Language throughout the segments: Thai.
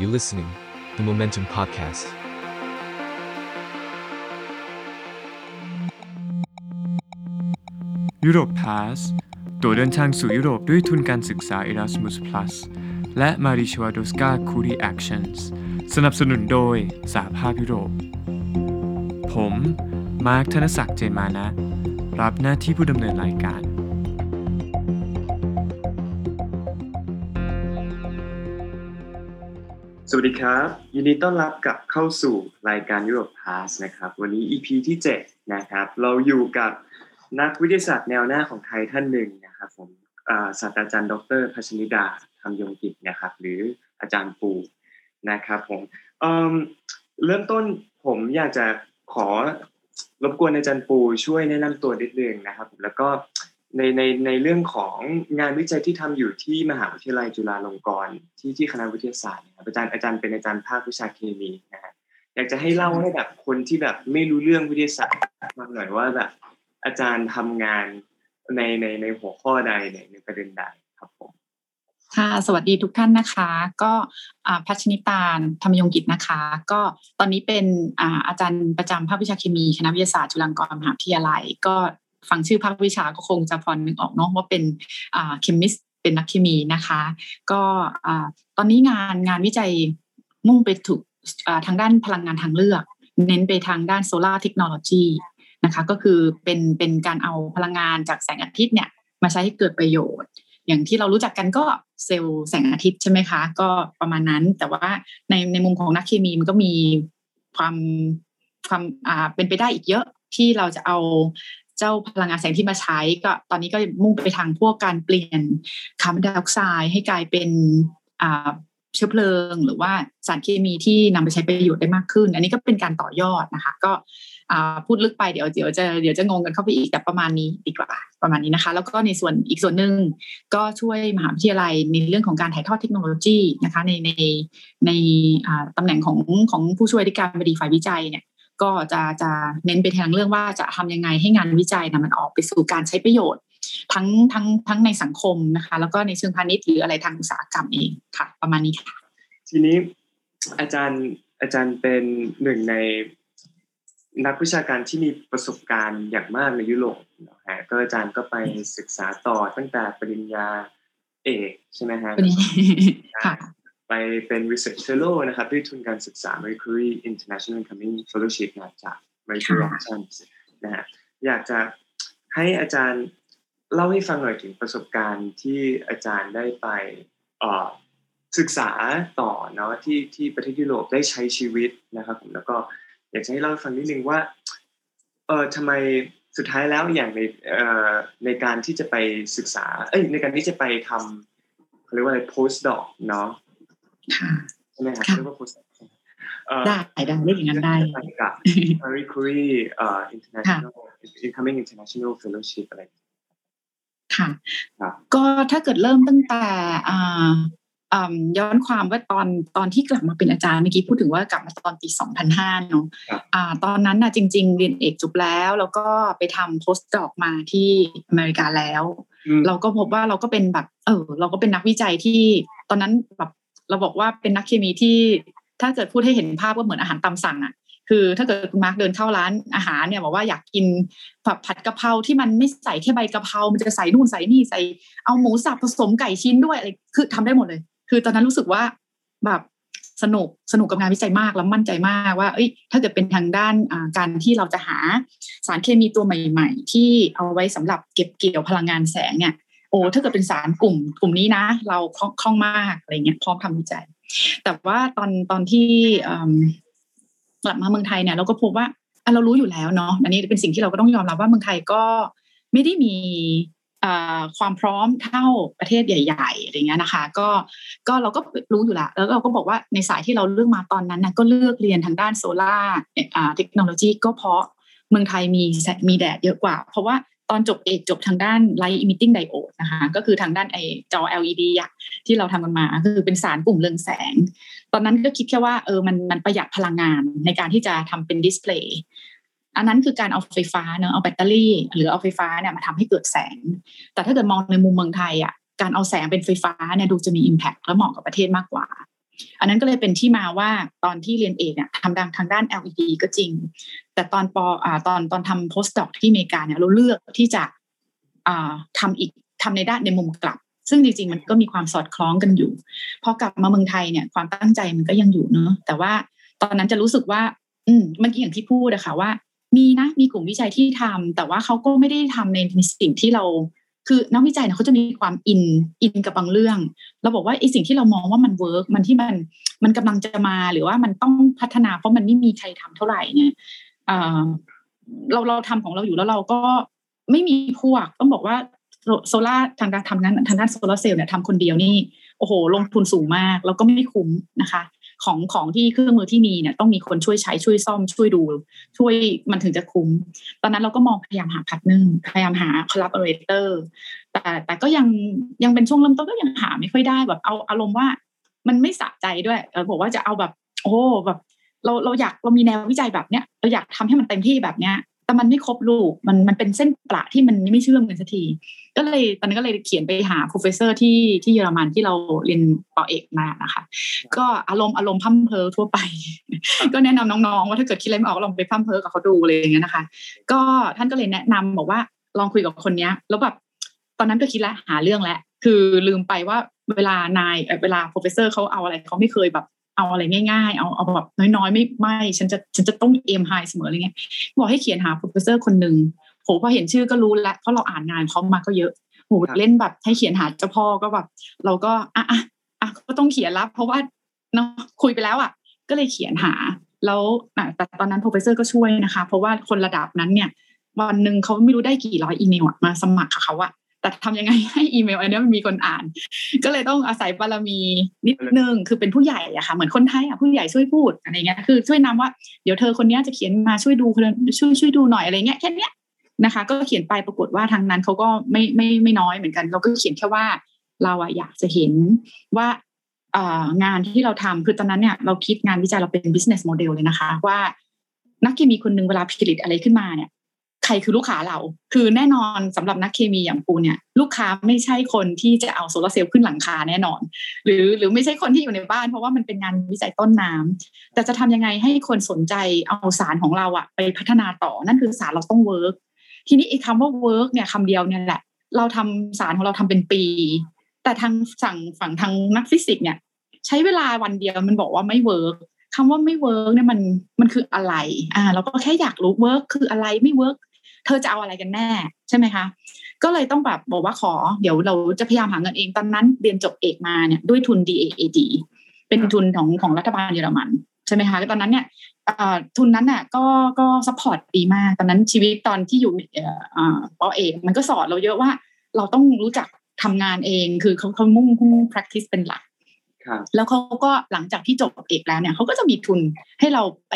You listening the Momentum Podcast. ยุโรปพาสตัวเดินทางสู่ยุโรปด้วยทุนการศึกษา Erasmus Plus และ m a r i c h w a d o s k a c u r i Actions สนับสนุนโดยสหภาพยุโรป ผม มาร์คธนศักดิ์เจนมานะ รับหน้าที่ผู้ดำเนินรายการ วัสดีครับ ยินดีต้อนรับกลับเข้าสู่รายการยุโรปพาสนะครับ วันนี้ EP ที่7นะครับ เราอยู่กับนักวิทยาศาสตร์แนวหน้าของไทยท่านหนึ่งนะครับผมศาสตราจารย์ ดรพัชนิดาธรรมยงกิจนะครับ หรืออาจารย์ปูนะครับผมเเริ่มต้นผมอยากจะขอรบกวนอาจารย์ปูช่วยแนะนำตัวนิดนึงนะครับ แล้วก็ ในในในเรื่องของงานวิจัยที่ทำอยู่ที่มหาวิทยาลัยจุฬาลงกรณ์ที่ที่คณะวิทยาศาสตร์นะครับอาจารย์อาจารย์เป็นอาจารย์ภาควิชาเคมีนะฮะอยากจะให้เล่าให้แบบคนที่แบบไม่รู้เรื่องวิทยาศาสตร์ฟังหน่อยว่าแบบอาจารย์ทำงานในในในหัวข้อใดในในประเด็นใดครับผมค่ะสวัสดีทุกท่านนะคะ ก็พัชนิตาธรรมยงกิจนะคะ ก็ตอนนี้เป็นอาจารย์ประจำภาควิชาเคมีคณะวิทยาศาสตร์จุฬาลงกรณ์มหาวิทยาลัย ก็ ฟังชื่อภาควิชาก็คงจะพอนึกออกเนาะว่าเป็นเคมิสเป็นนักเคมีนะคะ ก็ตอนนี้งานงานวิจัยมุ่งไปถูกทางด้านพลังงานทางเลือก เน้นไปทางด้านโซลาร์เทคโนโลยีนะคะก็คือเป็นเป็นการเอาพลังงานจากแสงอาทิตย์เนี่ยมาใช้ให้เกิดประโยชน์ อย่างที่เรารู้จักกันก็เซลล์แสงอาทิตย์ใช่ไหมคะ ก็ประมาณนั้นแต่ว่าในในมุมของนักเคมีมันก็มีความความอ่าเป็นไปได้อีกเยอะที่เราจะเอา เจ้าพลังงานแสงที่มาใช้ก็ตอนนี้ก็มุ่งไปทางพวกการเปลี่ยนคาร์บอนไดออกไซด์ให้กลายเป็นเชื้อเพลิง หรือว่าสารเคมีที่นำไปใช้ประโยชน์ได้มากขึ้น อันนี้ก็เป็นการต่อยอดนะคะ ก็พูดลึกไปเดี๋ยวเดี๋ยวจะเดี๋ยวจะงงกันเข้าไปอีกแต่ประมาณนี้ดีกว่าประมาณนี้นะคะ แล้วก็ในส่วนอีกส่วนหนึ่งก็ช่วยมหาวิทยาลัยในเรื่องของการถ่ายทอดเทคโนโลยีนะคะ ในในในตำแหน่งของของผู้ช่วยอธิการบดีฝ่ายวิจัยเนี่ย ก็จะจะเน้นไปทางเรื่องว่าจะทำยังไงให้งานวิจัยนะมันออกไปสู่การใช้ประโยชน์ ทั้งทั้งทั้งในสังคมนะคะ แล้วก็ในเชิงพาณิชย์หรืออะไรทางอุตสาหกรรมเองค่ะ ประมาณนี้ค่ะ ทีนี้อาจารย์อาจารย์เป็นหนึ่งในนักวิชาการที่มีประสบการณ์อย่างมากในยุโรปนะฮะก็อาจารย์ก็ไปศึกษาต่อตั้งแต่ปริญญาเอกใช่ไหมฮะวันนี้ค่ะ ไปเป็น research fellow นะครับด้วยทุนการศึกษา Marie Curie International Incoming Fellowship นะจาก Marie Curie ค่ะ Actions นะฮะอยากจะให้อาจารย์เล่าให้ฟังหน่อยถึงประสบการณ์ที่อาจารย์ได้ไปเอ่อศึกษาต่อเนาะที่ที่ประเทศยุโรปได้ใช้ชีวิตนะครับผมแล้วก็อยากจะให้เล่าให้ฟังนิดนึงว่าเออทำไมสุดท้ายแล้วอย่างในเอ่อในการที่จะไปศึกษาเอ้ยในการที่จะไปทำเขาเรียกว่าอะไร postdoc เนาะ ค่ะใช่ไหมครับค่ะเรียกว่า postdoc ใช่ไหมเอ่อได้ได้เรียกอย่างนั้นได้ไปกับ Marie Curie เอ่อ international incoming international fellowship อะไรค่ะครับก็ถ้าเกิดเริ่มตั้งแต่อ่าอ่าย้อนความว่าตอนตอนที่กลับมาเป็นอาจารย์เมื่อกี้พูดถึงว่ากลับมาตอนปี 2005 เนาะครับอ่าตอนนั้นน่ะจริง ๆ เรียนเอกจบแล้ว แล้วก็ไปทำ post doc มาที่อเมริกาแล้วอืมเราก็พบว่าเราก็เป็นแบบ เออ เราก็เป็นนักวิจัยที่ตอนนั้นแบบ เราบอกว่าเป็นนักเคมีที่ถ้าเกิดพูดให้เห็นภาพก็เหมือนอาหารตามสั่งอะคือถ้าเกิดคุณมาร์กเดินเข้าร้านอาหารเนี่ยบอกว่าอยากกินผัดผัดกะเพราที่มันไม่ใส่แค่ใบกะเพรามันจะใส่นู่นใส่นี่ใส่ เอาหมูสับผสมไก่ชิ้นด้วยอะไรคือทำได้หมดเลย คือตอนนั้นรู้สึกว่าแบบสนุกสนุกกับงานวิจัยมากแล้วมั่นใจมากว่า เอ้ย ถ้าเกิดเป็นทางด้านการที่เราจะหาสารเคมีตัวใหม่ ๆ ที่เอาไว้สำหรับเก็บเกี่ยวพลังงานแสงเนี่ย โอ้ถ้าเกิดเป็นสารกลุ่มกลุ่มนี้นะ เราคล่องคล่องมากอะไรเงี้ยพร้อมทำวิจัย แต่ว่าตอนตอนที่กลับมาเมืองไทยเนี่ยเราก็พบว่าอะเรารู้อยู่แล้วเนาะอันนี้เป็นสิ่งที่เราก็ต้องยอมรับว่าเมืองไทยก็ไม่ได้มีความพร้อมเท่าประเทศใหญ่ๆอะไรเงี้ยนะคะ ก็ก็เราก็รู้อยู่ล้วแล้วเราก็บอกว่าในสายที่เราเลือกมาตอนนั้นนะก็เลือกเรียนทางด้านโซลา่าเทคโนโลยีก็เพราะเมืองไทยมีแสมีแดดเยอะกว่า เพราะว่า ตอนจบเอกจบทางด้าน light emitting diode นะคะก็คือทางด้านไอจอ LED อะที่เราทำกันมาคือเป็นสารกลุ่มเรืองแสง ตอนนั้นก็คิดแค่ว่าเออมันมันประหยัดพลังงานในการที่จะทำเป็นดิสเพลย์อันนั้นคือการเอาไฟฟ้าเนอะเอาแบตเตอรี่ หรือเอาไฟฟ้าเนี่ยมาทำให้เกิดแสง แต่ถ้าเกิดมองในมุมเมืองไทยอะการเอาแสงเป็นไฟฟ้าเนี่ยดูจะมี Impact และเหมาะกับประเทศมากกว่า อันนั้นก็เลยเป็นที่มาว่าตอนที่เรียนเอกเนี่ยทำดังทางด้าน LED ก็จริง แต่ตอนปอ่าตอนตอนทำ postdoc ที่อเมริกาเนี่ยเราเลือกที่จะอ่าทำอีกทำในด้านในมุมกลับ ซึ่งจริง ๆ มันก็มีความสอดคล้องกันอยู่พอกลับมาเมืองไทยเนี่ยความตั้งใจมันก็ยังอยู่เนอะแต่ว่าตอนนั้นจะรู้สึกว่า อืมเมื่อกี้อย่างที่พูดอะค่ะว่า มีนะมีกลุ่มวิจัยที่ทำแต่ว่าเขาก็ไม่ได้ทำในสิ่งที่เรา คือนักวิจัยเนี่ยเขาจะมีความอินอินกับบางเรื่อง เราบอกว่าไอ้สิ่งที่เรามองว่ามัน work มันที่มันมันกำลังจะมาหรือว่ามันต้องพัฒนาเพราะมันไม่มีใครทำเท่าไหร่เนี่ยเราเราทำของเราอยู่แล้วเราก็ไม่มีพวก ต้องบอกว่าโซล่าทางด้านทำงานทางด้านโซลาร์เซลล์เนี่ยทำคนเดียวนี่โอ้โห ลงทุนสูงมาก แล้วก็ไม่คุ้มนะคะ ของของที่เครื่องมือที่มีเนี่ยต้องมีคนช่วยใช้ช่วยซ่อมช่วยดู ช่วยมันถึงจะคุ้ม ตอนนั้นเราก็มองพยายามหา partner พยายามหา collaborator แต่แต่ก็ยังยังเป็นช่วงเริ่มต้นก็ยังหาไม่ค่อยได้แบบเอาอารมณ์ว่า มันไม่สะใจด้วยเออบอกว่าจะเอาแบบ โอ้แบบเราเราอยากเรามีแนววิจัยแบบเนี้ยเราอยากทำให้มันเต็มที่แบบเนี้ย แต่มันไม่ครบ loop มันมันเป็นเส้นประที่มันไม่เชื่อมกันสักที ก็เลยตอนนั้นก็เลยเขียนไปหา professor ที่ที่เยอรมันที่เราเรียนต่อเอกมานะคะ ก็อารมณ์อารมณ์พัมเพอทั่วไป ก็แนะนำน้องๆ ว่าถ้าเกิดคิดอะไรไม่ออกก็ลองไปพัมเพอกับเขาดูเลยอย่างเงี้ยนะคะ ก็ท่านก็เลยแนะนำบอกว่าลองคุยกับคนเนี้ย แล้วแบบตอนนั้นก็คิดแล้วหาเรื่องแล้วคือลืมไปว่าเวลานายเวลา professor เขาเอาอะไรเขาไม่เคยแบบ เอาอะไรง่ายๆ เอาเอาแบบน้อยๆ ไม่ไม่ฉันจะฉันจะต้องเอมไฮเสมออะไรเงี้ยบอกให้เขียนหา professor คนหนึ่งโหพอเห็นชื่อก็รู้แล้วเพราะเราอ่านงานเขามาก็เยอะโหเล่นแบบให้เขียนหาเจ้าพ่อก็แบบเราก็อะอะอะก็ต้องเขียนแล้วเพราะว่าเนาะคุยไปแล้วอะ ก็เลยเขียนหา แล้วแต่ตอนนั้น professor ก็ช่วยนะคะ เพราะว่าคนระดับนั้นเนี่ยวันหนึ่งเขาไม่รู้ได้กี่ร้อยอีเมลมาสมัครเขาอะ แต่ทำยังไงให้อีเมลอันนี้มันมีคนอ่าน ก็เลยต้องอาศัยบารมีนิดนึงคือเป็นผู้ใหญ่อะค่ะเหมือนคนไทยอะผู้ใหญ่ช่วยพูดอะไรเงี้ยคือช่วยนำว่าเดี๋ยวเธอคนนี้จะเขียนมาช่วยดูช่วยช่วยดูหน่อยอะไรเงี้ยแค่เนี้ยนะคะ ก็เขียนไปปรากฏว่าทางนั้นเขาก็ไม่ไม่ไม่น้อยเหมือนกัน เราก็เขียนแค่ว่าเราอะอยากจะเห็นว่างานที่เราทำคือตอนนั้นเนี่ยเราคิดงานวิจัยเราเป็น business model เลยนะคะ ว่านักเคมีคนหนึ่งเวลาผลิตอะไรขึ้นมาเนี่ย ใครคือลูกค้าเรา คือแน่นอนสำหรับนักเคมีอย่างปูเนี่ย ลูกค้าไม่ใช่คนที่จะเอาโซลาเซลล์ขึ้นหลังคาแน่นอน หรือหรือไม่ใช่คนที่อยู่ในบ้าน เพราะว่ามันเป็นงานวิจัยต้นน้ำแต่จะทำยังไงให้คนสนใจเอาสารของเราอะไปพัฒนาต่อนั่นคือสารเราต้อง work ทีนี้ไอ้คำว่า work เนี่ยคำเดียวเนี่ยแหละ เราทำสารของเราทำเป็นปี แต่ทางสั่งฝั่งทางนักฟิสิกส์เนี่ย ใช้เวลาวันเดียวมันบอกว่าไม่ work คำว่าไม่ work เนี่ยมันมันคืออะไร อ่า เราก็แค่อยากรู้ work คืออะไรไม่ work เธอจะเอาอะไรกันแน่ใช่ไหมคะก็เลยต้องแบบบอกว่าขอเดี๋ยวเราจะพยายามหาเงินเองตอนนั้นเรียนจบเอกมาเนี่ยด้วยทุน DAAD เป็นทุนของของรัฐบาลเยอรมันใช่ไหมคะตอนนั้นเนี่ยทุนนั้นน่ะก็ก็ support ดีมากตอนนั้นชีวิตตอนที่อยู่ปอเอกมันก็สอนเราเยอะว่าเราต้องรู้จักทำงานเองคือเขาเขามุ่งมุ่ง practice เป็นหลักแล้วเขาก็หลังจากที่จบเอกแล้วเนี่ยเขาก็จะมีทุนให้เราไป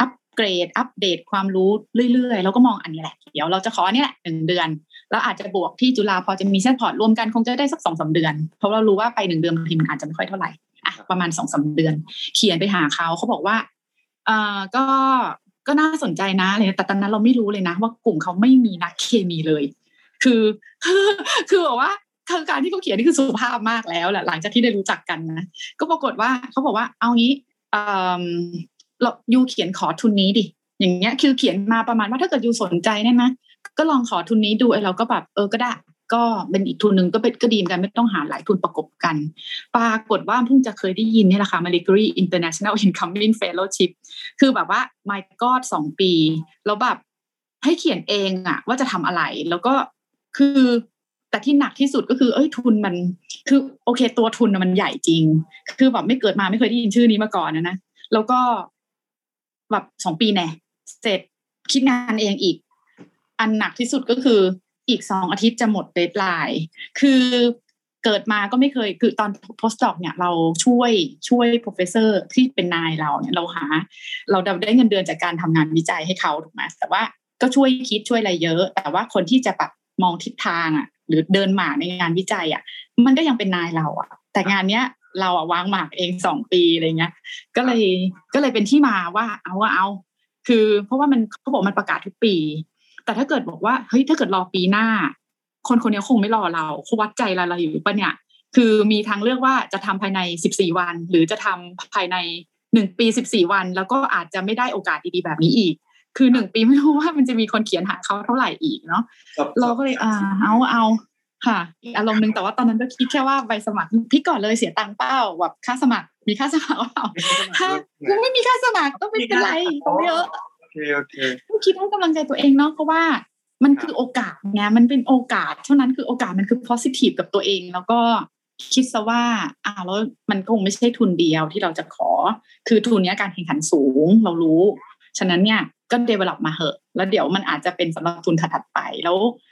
up เกรดอัปเดตความรู้เรื่อยๆ แล้วก็มองอันนี้แหละ เดี๋ยวเราจะขอเนี่ยหนึ่งเดือน แล้วอาจจะบวกที่จุฬาพอจะมีเส้นพอร์ตรวมกันคงจะได้สักสองสาเดือน เพราะเรารู้ว่าไปหนึ่งเดือนบางทีมันอาจจะไม่ค่อยเท่าไหร่อะประมาณสองสาเดือน เขียนไปหาเขาเขาบอกว่าเอ่อก็ก็น่าสนใจนะอะไรแต่ตอนนั้นเราไม่รู้เลยนะ ว่ากลุ่มเขาไม่มีนักเคมีเลย คือ คือบอกว่าคือการที่เขาเขียนนี่คือสุภาพมากแล้วแหละหลังจากที่ได้รู้จักกันนะก็ปรากฏว่าเขาบอกว่าเอางี้ เรายูเขียนขอทุนนี้ดิอย่างเงี้ย คือเขียนมาประมาณว่าถ้าเกิดยูสนใจเนี่ยนะก็ลองขอทุนนี้ดูไอ้เราก็แบบเออก็ได้ ก็เป็นอีกทุนหนึ่งก็เป็นก็ดีเหมือนกันไม่ต้องหาหลายทุนประกบกัน ปรากฏว่าเพิ่งจะเคยได้ยินนี่แหละค่ะ Marie International Incoming Fellowship คือแบบว่า my god สองปี แล้วแบบให้เขียนเองอะว่าจะทำอะไร แล้วก็คือแต่ที่หนักที่สุดก็คือ เอ้ยทุนมัน คือโอเค ตัวทุนมันใหญ่จริง คือแบบไม่เกิดมาไม่เคยได้ยินชื่อนี้มาก่อนนะนะแล้วก็ แบบสองปีแน่เสร็จคิดงานเองอีก อันหนักที่สุดก็คืออีกสองอาทิตย์จะหมดเดทไลน์คือเกิดมาก็ไม่เคยคือตอน postdoc เนี่ยเราช่วยช่วย professor ที่เป็นนายเราเนี่ยเราหา เราได้เงินเดือนจากการทำงานวิจัยให้เขาถูกไหมแต่ว่าก็ช่วยคิดช่วยอะไรเยอะ แต่ว่าคนที่จะแบบมองทิศทางอะ หรือเดินหมากในงานวิจัยอะ มันก็ยังเป็นนายเราอะ แต่งานเนี้ย เราอะวางหมากเองสองปีอะไรเงี้ย ก็เลยก็เลยเป็นที่มาว่าเอาว่าเอา คือเพราะว่ามันเขาบอกมันประกาศทุกปี แต่ถ้าเกิดบอกว่าเฮ้ยถ้าเกิดรอปีหน้า คนคนนี้คงไม่รอเราเขาวัดใจเราเราอยู่ปะเนี่ย คือมีทางเลือกว่าจะทำภายใน14วัน หรือจะทำภายในหนึ่งปี14วัน แล้วก็อาจจะไม่ได้โอกาสดีๆแบบนี้อีก คือหนึ่งปีไม่รู้ว่ามันจะมีคนเขียนหาเขาเท่าไหร่อีกเนาะเราก็เลยอ่าเอาเอา ค่ะอีกอารมณ์หนึ่งแต่ว่าตอนนั้นก็คิดแค่ว่าใบสมัครพี่ก่อนเลยเสียตังค์เป้าแบบค่าสมัคร มีค่าสมัครเปล่าถ้ายังไม่มีค่าสมัครก็ไม่เป็นไรต้องเยอะโอเคโอเคต้องคิดให้กำลังใจตัวเองเนาะเพราะว่ามันคือโอกาสไงมันเป็นโอกาสเท่านั้นคือโอกาสมันคือ positive กับตัวเอง แล้วก็คิดซะว่าอ่าแล้วมันก็คงไม่ใช่ทุนเดียวที่เราจะขอ คือทุนเนี้ยการแข่งขันสูงเรารู้ ฉะนั้นเนี่ยก็ develop มาเหอะ แล้วเดี๋ยวมันอาจจะเป็นสำหรับทุนถัดๆไปแล้วอ่า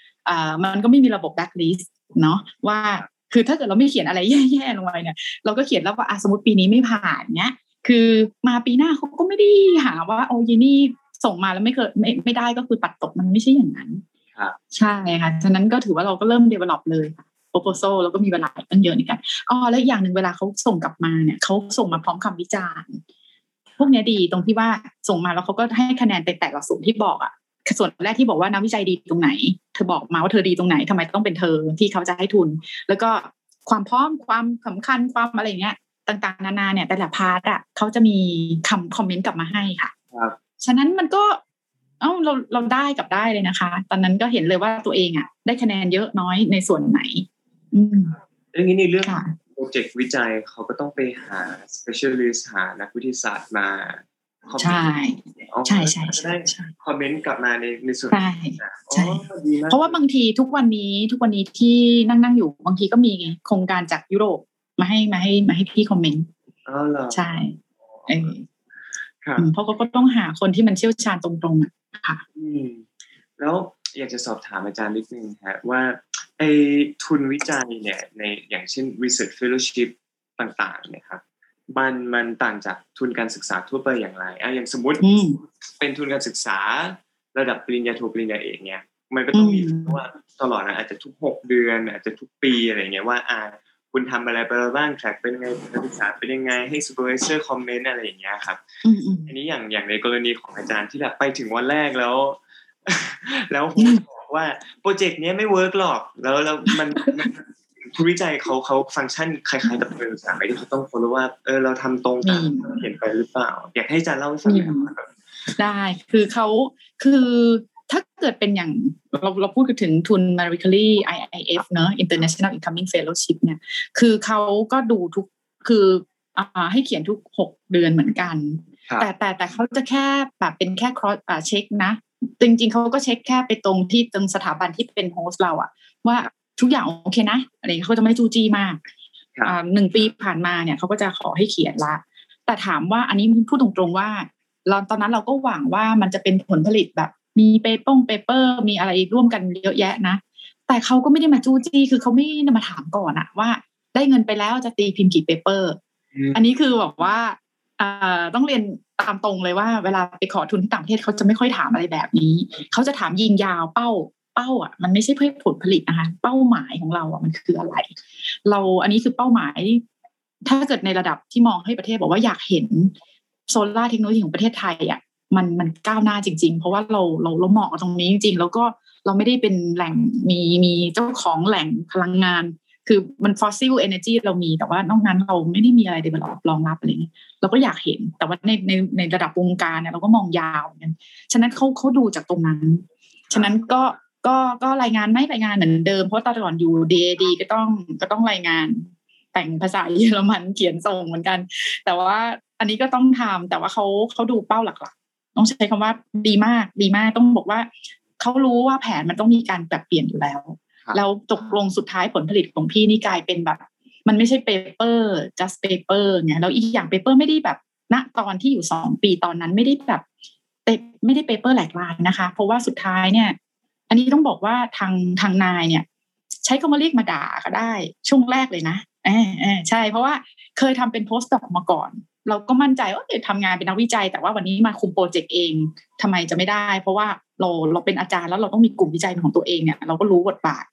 มันก็ไม่มีระบบ backlist เนาะว่าคือถ้าเกิดเราไม่เขียนอะไรแย่ๆลงไปเนี่ย เราก็เขียนแล้วว่าอะสมมติปีนี้ไม่ผ่านเนี้ยคือมาปีหน้าเขาก็ไม่ได้หาว่าโอ้ยนี่ส่งมาแล้วไม่เคยไม่ไม่ได้ก็คือปัดตกมันไม่ใช่อย่างนั้นครับใช่ค่ะฉะนั้นก็ถือว่าเราก็เริ่ม develop เลยค่ะ proposal แล้วก็มีเวลาตั้งเยอะในการอ๋อและอีกอย่างหนึ่งเวลาเขาส่งกลับมาเนี่ยเขาส่งมาพร้อมคำวิจารณ์ พวกเนี้ยดีตรงที่ว่าส่งมาแล้วเขาก็ให้คะแนนไปแตกกับส่วนที่บอกอะ ส่วนแรกที่บอกว่านักวิจัยดีตรงไหน เธอบอกมาว่าเธอดีตรงไหนทำไมต้องเป็นเธอที่เขาจะให้ทุน แล้วก็ความพร้อมความสำคัญความอะไรเงี้ยต่างๆ นานาเนี่ยแต่ละ part อะเขาจะมีคำคอมเมนต์กลับมาให้ค่ะครับฉะนั้นมันก็ เอ้าเราเราได้กับได้เลยนะคะ ตอนนั้นก็เห็นเลยว่าตัวเองอะได้คะแนนเยอะน้อยในส่วนไหน อืมเรื่องนี้ในเรื่องค่ะโปรเจกต์วิจัยเขาก็ต้องไปหา specialist หานักวิทยาศาสตร์มา comment ใช่อ๋อใช่ใช่จะใช่ได้ใช่คอมเมนต์กลับมาในในส่วนใช่อ๋อใช่ดีมากเพราะว่าบางทีทุกวันนี้ทุกวันนี้ที่นั่งนั่งอยู่บางทีก็มีโครงการจากยุโรปมาให้มาให้มาให้พี่คอมเมนต์อ๋อเหรอใช่เออครับอืมเพราะเขาก็ต้องหาคนที่มันเชี่ยวชาญตรงๆอะค่ะอืมแล้วอยากจะสอบถามอาจารย์นิดนึงฮะว่าไอทุนวิจัยเนี่ยในอย่างเช่น research fellowship ต่างๆเนี่ยครับ มันมันต่างจากทุนการศึกษาทั่วไปอย่างไรอะอย่างสมมติอืมเป็นทุนการศึกษา ระดับปริญญาโทปริญญาเอกเนี่ย มันก็ต้องมีอืมว่าตลอดนะอาจจะทุกหกเดือน อาจจะทุกปีอะไรเงี้ยว่าอ่าคุณทำอะไรไปบ้าง track เป็นยังไงการศึกษาเป็นยังไงให้ supervisor comment อะไรอย่างเงี้ยครับอืมอืมอันนี้อย่างอย่างในกรณีของอาจารย์ที่แบบไปถึงวันแรกแล้ว แล้วอืมบอกว่า project เนี้ยไม่ work หรอก แล้วแล้วมันมัน ผู้วิจัยเขาเขาฟังก์ชันคล้ายๆกับการศึกษาไหมที่เขาต้อง follow ว่าเออเราทำตรงตามที่เราเขียนไปหรือเปล่า อยากให้อาจารย์เล่าให้ฟังหน่อยครับว่าแบบได้คือเขาคือถ้าเกิดเป็นอย่างเราเราพูดถึงทุน Marie Curie IIF เนอะ International Incoming Fellowship เนี่ยคือเขาก็ดูทุกคืออ่าให้เขียนทุกหกเดือนเหมือนกันครับแต่แต่แต่เขาจะแค่แบบเป็นแค่ cross อ่าเช็คนะ จริงๆเขาก็เช็คแค่ไปตรงที่ตรงสถาบันที่เป็นโฮสต์เราอะว่า ทุกอย่างโอเคนะอะไรอย่างเงี้ยเขาจะไม่จู้จี้มากครับอ่าหนึ่งปีผ่านมาเนี่ยเขาก็จะขอให้เขียนละ แต่ถามว่าอันนี้พูดตรงๆว่าเราตอนนั้นเราก็หวังว่ามันจะเป็นผลผลิตแบบ มี paper paper มีอะไรร่วมกันเยอะแยะนะ แต่เขาก็ไม่ได้มาจู้จี้คือเขาไม่ได้มาถามก่อนอะว่า ได้เงินไปแล้วจะตีพิมพ์กี่ paper อันนี้คือแบบว่าเอ่อต้องเรียนตามตรงเลยว่า เวลาไปขอทุนที่ต่างประเทศเขาจะไม่ค่อยถามอะไรแบบนี้ เขาจะถามยิงยาวเป้า เป้าอะมันไม่ใช่เพื่อผลผลิตนะคะเป้าหมายของเราอะมันคืออะไร เราอันนี้คือเป้าหมาย ถ้าเกิดในระดับที่มองให้ประเทศบอกว่าอยากเห็นโซลาร์เทคโนโลยีของประเทศไทยอะมันมันก้าวหน้าจริง ๆ เพราะว่าเราเราเราเหมาะกับตรงนี้จริง ๆ แล้วก็เราไม่ได้เป็นแหล่งมีมีเจ้าของแหล่งพลังงาน คือมัน fossil energy เรามีแต่ว่านอกนั้นเราไม่ได้มีอะไร develop รองรับอะไรเงี้ยเราก็อยากเห็น แต่ว่าในในในระดับวงการเนี่ยเราก็มองยาวเหมือนกันฉะนั้นเขาเขาดูจากตรงนั้น ฉะนั้นก็ ก็ก็รายงานไม่รายงานเหมือนเดิมเพราะตอนก่อนอยู่ DAD ก็ต้องก็ต้องรายงาน แต่งภาษาเยอรมันเขียนส่งเหมือนกัน แต่ว่าอันนี้ก็ต้องทำแต่ว่าเขาเขาดูเป้าหลักๆ ต้องใช้คำว่าดีมากดีมากต้องบอกว่าเขารู้ว่าแผนมันต้องมีการปรับเปลี่ยนอยู่แล้วครับแล้วตกลงสุดท้ายผลผลิตของพี่นี่กลายเป็นแบบ มันไม่ใช่เปเปอร์ just paper ไงแล้วอีกอย่างเปเปอร์ไม่ได้แบบณตอนที่อยู่สองปีตอนนั้นไม่ได้แบบเปไม่ได้ paper แหลกลานนะคะ เพราะว่าสุดท้ายเนี่ย อันนี้ต้องบอกว่าทางทางนายเนี่ย ใช้คำว่าเรียกมาด่าก็ได้ ช่วงแรกเลยนะเอออใช่ เพราะว่าเคยทำเป็นโพสต์ดอกมาก่อน เราก็มั่นใจว่าเดี๋ยวทำงานเป็นนักวิจัย แต่ว่าวันนี้มาคุมโปรเจกต์เองทำไมจะไม่ได้ เพราะว่าเราเราเป็นอาจารย์แล้วเราต้องมีกลุ่มวิจัยของตัวเองเนี่ย เราก็รู้บทบาท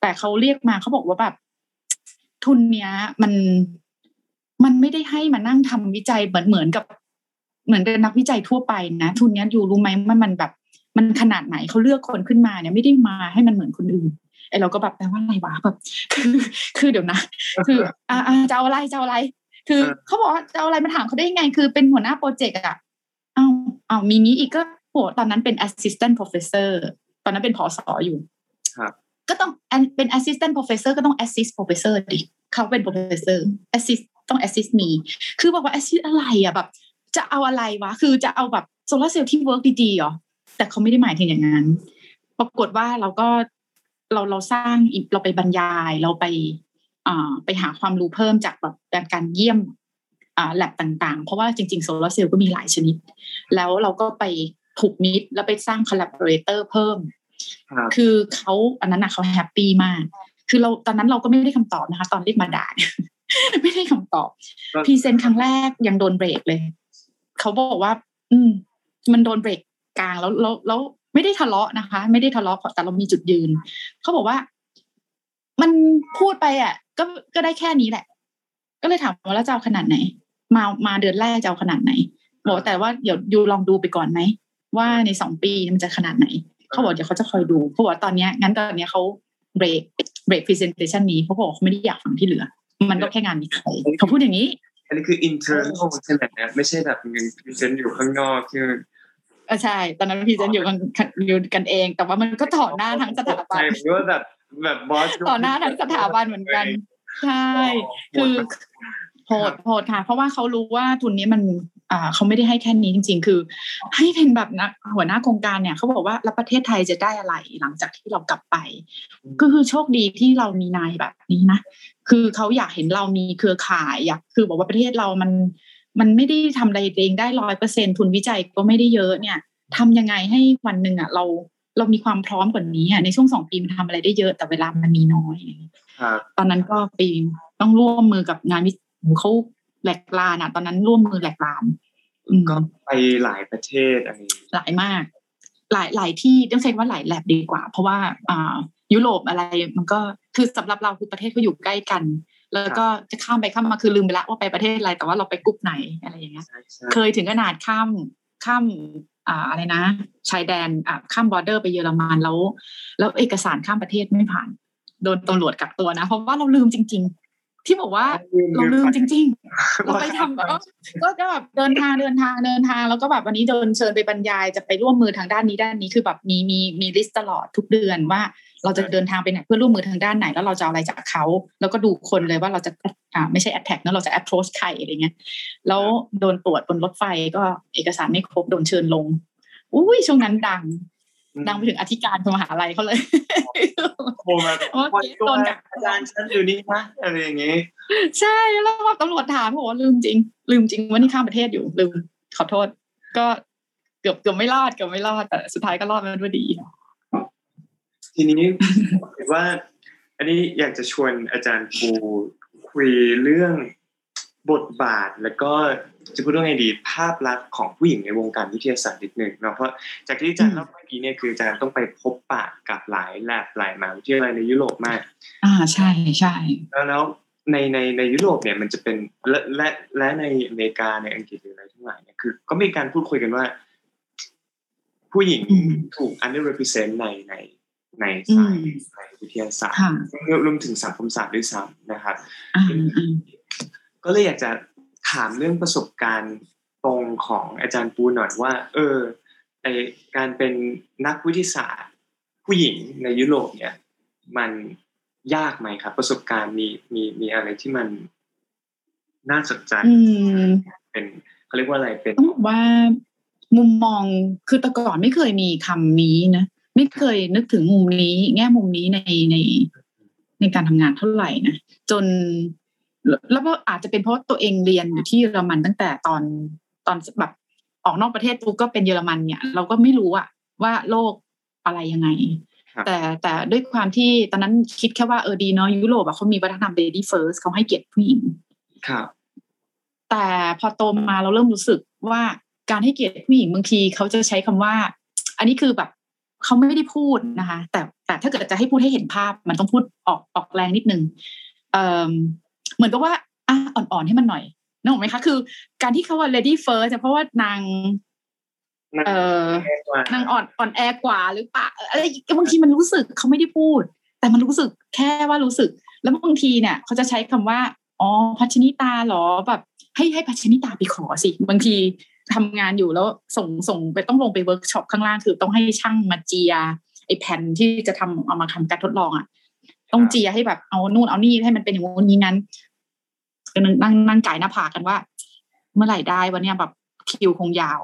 แต่เขาเรียกมาเขาบอกว่าแบบทุนเนี้ยมันมันไม่ได้ให้มานั่งทำวิจัยเหมือนเหมือนกับ เหมือนกับนักวิจัยทั่วไปนะทุนเนี้ยอยู่รู้ไหมว่ามันแบบ มันขนาดไหนเขาเลือกคนขึ้นมาเนี่ยไม่ได้มาให้มันเหมือนคนอื่นไอเราก็แบบแปลว่าอะไรวะแบบคือคือเดี๋ยวนะ คืออ่าอ่าจะเอาอะไรจะเอาอะไร คือเขาบอกว่าจะเอาอะไรมาถามเขาได้ยังไง คือเป็นหัวหน้าโปรเจกต์อะเอาเอามีนี้อีกก็โหตอนนั้นเป็น assistant professor ตอนนั้นเป็นพอสออยู่ครับก็ต้องเป็น assistant professor ก็ต้อง assist professor ดิเขาเป็น professor assist ต้อง assist มีคือบอกว่า assist อะไรอะแบบ จะเอาอะไรวะ คือจะเอาแบบโซลาร์เซลล์ที่ work ดีๆเหรอ แต่เขาไม่ได้หมายถึงอย่างนั้น ปรากฏว่าเราก็เราเราสร้างเราไปบรรยายเราไปอ่าไปหาความรู้เพิ่มจากแบบการเยี่ยมอ่าแลบต่างๆ เพราะว่าจริงๆโซลาร์เซลล์ก็มีหลายชนิด แล้วเราก็ไปผูกมิตรแล้วไปสร้าง collaborator เพิ่มครับคือเขาอันนั้นนะเขา happy มาก คือเราตอนนั้นเราก็ไม่ได้คำตอบนะคะ ตอนเรียกมาด่าไม่ได้คำตอบก็ present ครั้งแรกยังโดนเบรกเลย เขาบอกว่า อืม มันโดนเบรก กลางแล้วแล้วแล้วไม่ได้ทะเลาะนะคะ ไม่ได้ทะเลาะแต่เรามีจุดยืนเขาบอกว่า มันพูดไปอะ ก็ก็ได้แค่นี้แหละ ก็เลยถามว่าแล้วจะเอาขนาดไหน มามาเดือนแรกจะเอาขนาดไหนบอกว่าแต่ว่าเดี๋ยว you ลองดูไปก่อนไหมว่าในสองปีมันจะขนาดไหนเขาบอกเดี๋ยวเขาจะคอยดูเขาบอกว่าตอนเนี้ยงั้นตอนเนี้ยเขาเบรกเบรกพรีเซนเ t ชันนี้เขาบอกเขาไม่ได้อยากฟังที่เหลือ มันก็แค่งานวิจัยเขาพูดอย่างนี้อันนี้คือ internal ใช่ไหมนะไม่ใช่แบบเงิน present อยู่ข้างนอกคือ เออใช่ ตอนนั้น present อยู่กันอยู่กันเอง แต่ว่ามันก็ต่อหน้าทั้งสถาบันใช่ผมว่าแบบแบบ boss ต่อหน้าทั้งสถาบันเหมือนกัน ใช่ คือโหดโหดค่ะ เพราะว่าเขารู้ว่าทุนนี้มันอ่าเขาไม่ได้ให้แค่นี้จริง ๆ คือ ให้เป็นแบบนักหัวหน้าโครงการเนี่ยเขาบอกว่าแล้วประเทศไทยจะได้อะไรหลังจากที่เรากลับไป ก็คือโชคดีที่เรามีนายแบบนี้นะ คือเขาอยากเห็นเรามีเครือข่ายอยากคือบอกว่าประเทศเรามัน มันไม่ได้ทำอะไรเองได้ร้อยเปอร์เซ็นทุนวิจัยก็ไม่ได้เยอะเนี่ยทำยังไงให้วันหนึ่งอะเราเรามีความพร้อมกว่านี้อะในช่วงสองปีมันทำอะไรได้เยอะแต่เวลามันมีน้อยอะไรอย่างเงี้ยครับตอนนั้นก็ไปต้องร่วมมือกับงานวิโหเขาแหลกลานอะ ตอนนั้นร่วมมือแหลกลานอืมก็ไปหลายประเทศอะไรอย่างเงี้ยหลายมาก หลายหลายที่ต้องใช้ว่าหลายแลบดีกว่า เพราะว่าอ่ายุโรปอะไรมันก็คือสำหรับเราคือประเทศเขาอยู่ใกล้กัน แล้วก็จะข้ามไปข้ามมาคือลืมไปละว่าไปประเทศอะไร แต่ว่าเราไปกรุ๊ปไหนอะไรอย่างเงี้ยใช่ใช่เคยถึงขนาดข้ามข้ามอ่าอะไรนะชายแดนอ่าข้าม border ไปเยอรมันแล้ว แล้วเอกสารข้ามประเทศไม่ผ่าน โดนตำรวจกักตัวนะ เพราะว่าเราลืมจริง ๆ ที่บอกว่าเราลืมจริง ๆ เราไปทำแบบก็ก็แบบเดินทางเดินทางเดินทาง แล้วก็แบบวันนี้โดนเชิญไปบรรยายจะไปร่วมมือทางด้านนี้ด้านนี้คือแบบมีมีมีลิสต์ตลอดทุกเดือนว่า เราจะเดินทางไปไหนเพื่อร่วมมือทางด้านไหน แล้วเราจะเอาอะไรจากเขา แล้วก็ดูคนเลยว่าเราจะอ่าไม่ใช่ attack นะเราจะ approach ใครอะไรเงี้ยแล้วโดนตรวจบนรถไฟก็เอกสารไม่ครบโดนเชิญลงอุ้ยช่วงนั้นดังดังไปถึงอธิการของมหาลัยเขาเลยโทรมาโอเคตัวโดนกักอาจารย์ฉันอยู่นี่นะอะไรอย่างงี้ ใช่แล้วพอตำรวจถามบอกว่าลืมจริง ลืมจริงว่านี่ข้ามประเทศอยู่ลืมขอโทษ ก็เกือบเกือบไม่รอดเกือบไม่รอดแต่สุดท้ายก็รอดมาด้วยดี ทีนี้คิดว่า อันนี้อยากจะชวนอาจารย์ปูคุยเรื่องบทบาทแล้วก็จะพูดว่าไงดีภาพลักษณ์ของผู้หญิงในวงการวิทยาศาสตร์นิดหนึ่งเนาะเพราะจากที่อาจารย์เล่าเมื่อกี้เนี่ยคืออาจารย์ต้องไปพบปะกับหลายแลบหลายมหาวิทยาลัยในยุโรปมาก อ่าใช่ใช่แล้วแล้วในในในยุโรปเนี่ยมันจะเป็นและและและในอเมริกาในอังกฤษหรืออะไรทั้งหลายเนี่ยคือ ก็มีการพูดคุยกันว่า ผู้หญิงถูก underrepresent ในใน ในสายในวิทยาศาสตร์ค่ะรวมถึงสังคมศาสตร์ด้วยซ้ำนะครับอ่าอ่าก็เลยอยากจะถามเรื่องประสบการณ์ตรงของอาจารย์ปูหน่อยว่า เออไอการเป็นนักวิทยาศาสตร์ ผู้หญิงในยุโรปเนี่ย มันยากไหมครับ ประสบการณ์มีมีมีอะไรที่มันน่าสนใจอืมเป็นเขาเรียกว่าอะไรเป็นต้องบอกว่ามุมมองคือแต่ก่อนไม่เคยมีคำนี้นะ ไม่เคยนึกถึงมุมนี้ แง่มุมนี้ในในในการทำงานเท่าไหร่นะจน แล้วก็อาจจะเป็นเพราะตัวเองเรียนอยู่ที่เยอรมันตั้งแต่ตอนตอนแบบออกนอกประเทศปุ๊บก็เป็นเยอรมันเนี่ย เราก็ไม่รู้อะว่าโลกอะไรยังไงครับแต่แต่ด้วยความที่ตอนนั้นคิดแค่ว่าเออดีเนาะยุโรปอะเขามีวัฒนธรรม lady first เขาให้เกียรติผู้หญิงครับ แต่พอโตมาเราเริ่มรู้สึกว่าการให้เกียรติผู้หญิงบางทีเขาจะใช้คำว่า อันนี้คือแบบ เขาไม่ได้พูดนะคะ แต่แต่ถ้าเกิดจะให้พูดให้เห็นภาพ มันต้องพูดออกออกแรงนิดนึงเอ่อเหมือนกับว่าอะอ่อนๆให้มันหน่อยนึกออกไหมคะคือ การที่เขาว่า lady first เนี่ยเพราะว่านางเอ่อนางอ่อนอ่อนแอกว่าหรือเปล่าอะไรบางทีมันรู้สึกเขาไม่ได้พูด แต่มันรู้สึกแค่ว่ารู้สึก แล้วบางทีเนี่ยเขาจะใช้คำว่าอ๋อพัชนิตาเหรอแบบ ให้ให้พัชนิตาไปขอสิ บางที ทำงานอยู่แล้วส่งส่งไปต้องลงไปเวิร์กช็อปข้างล่างคือต้องให้ช่างมาเจียไอแผ่นที่จะทำเอามาทำการทดลองอะ ต้องเจียให้แบบเอานู่นเอานี่ให้มันเป็นอย่างงู้นนี้นั้นก็นั่งนั่งก่ายหน้าผากกันว่า เมื่อไหร่ได้วันเนี้ยแบบคิวคงยาว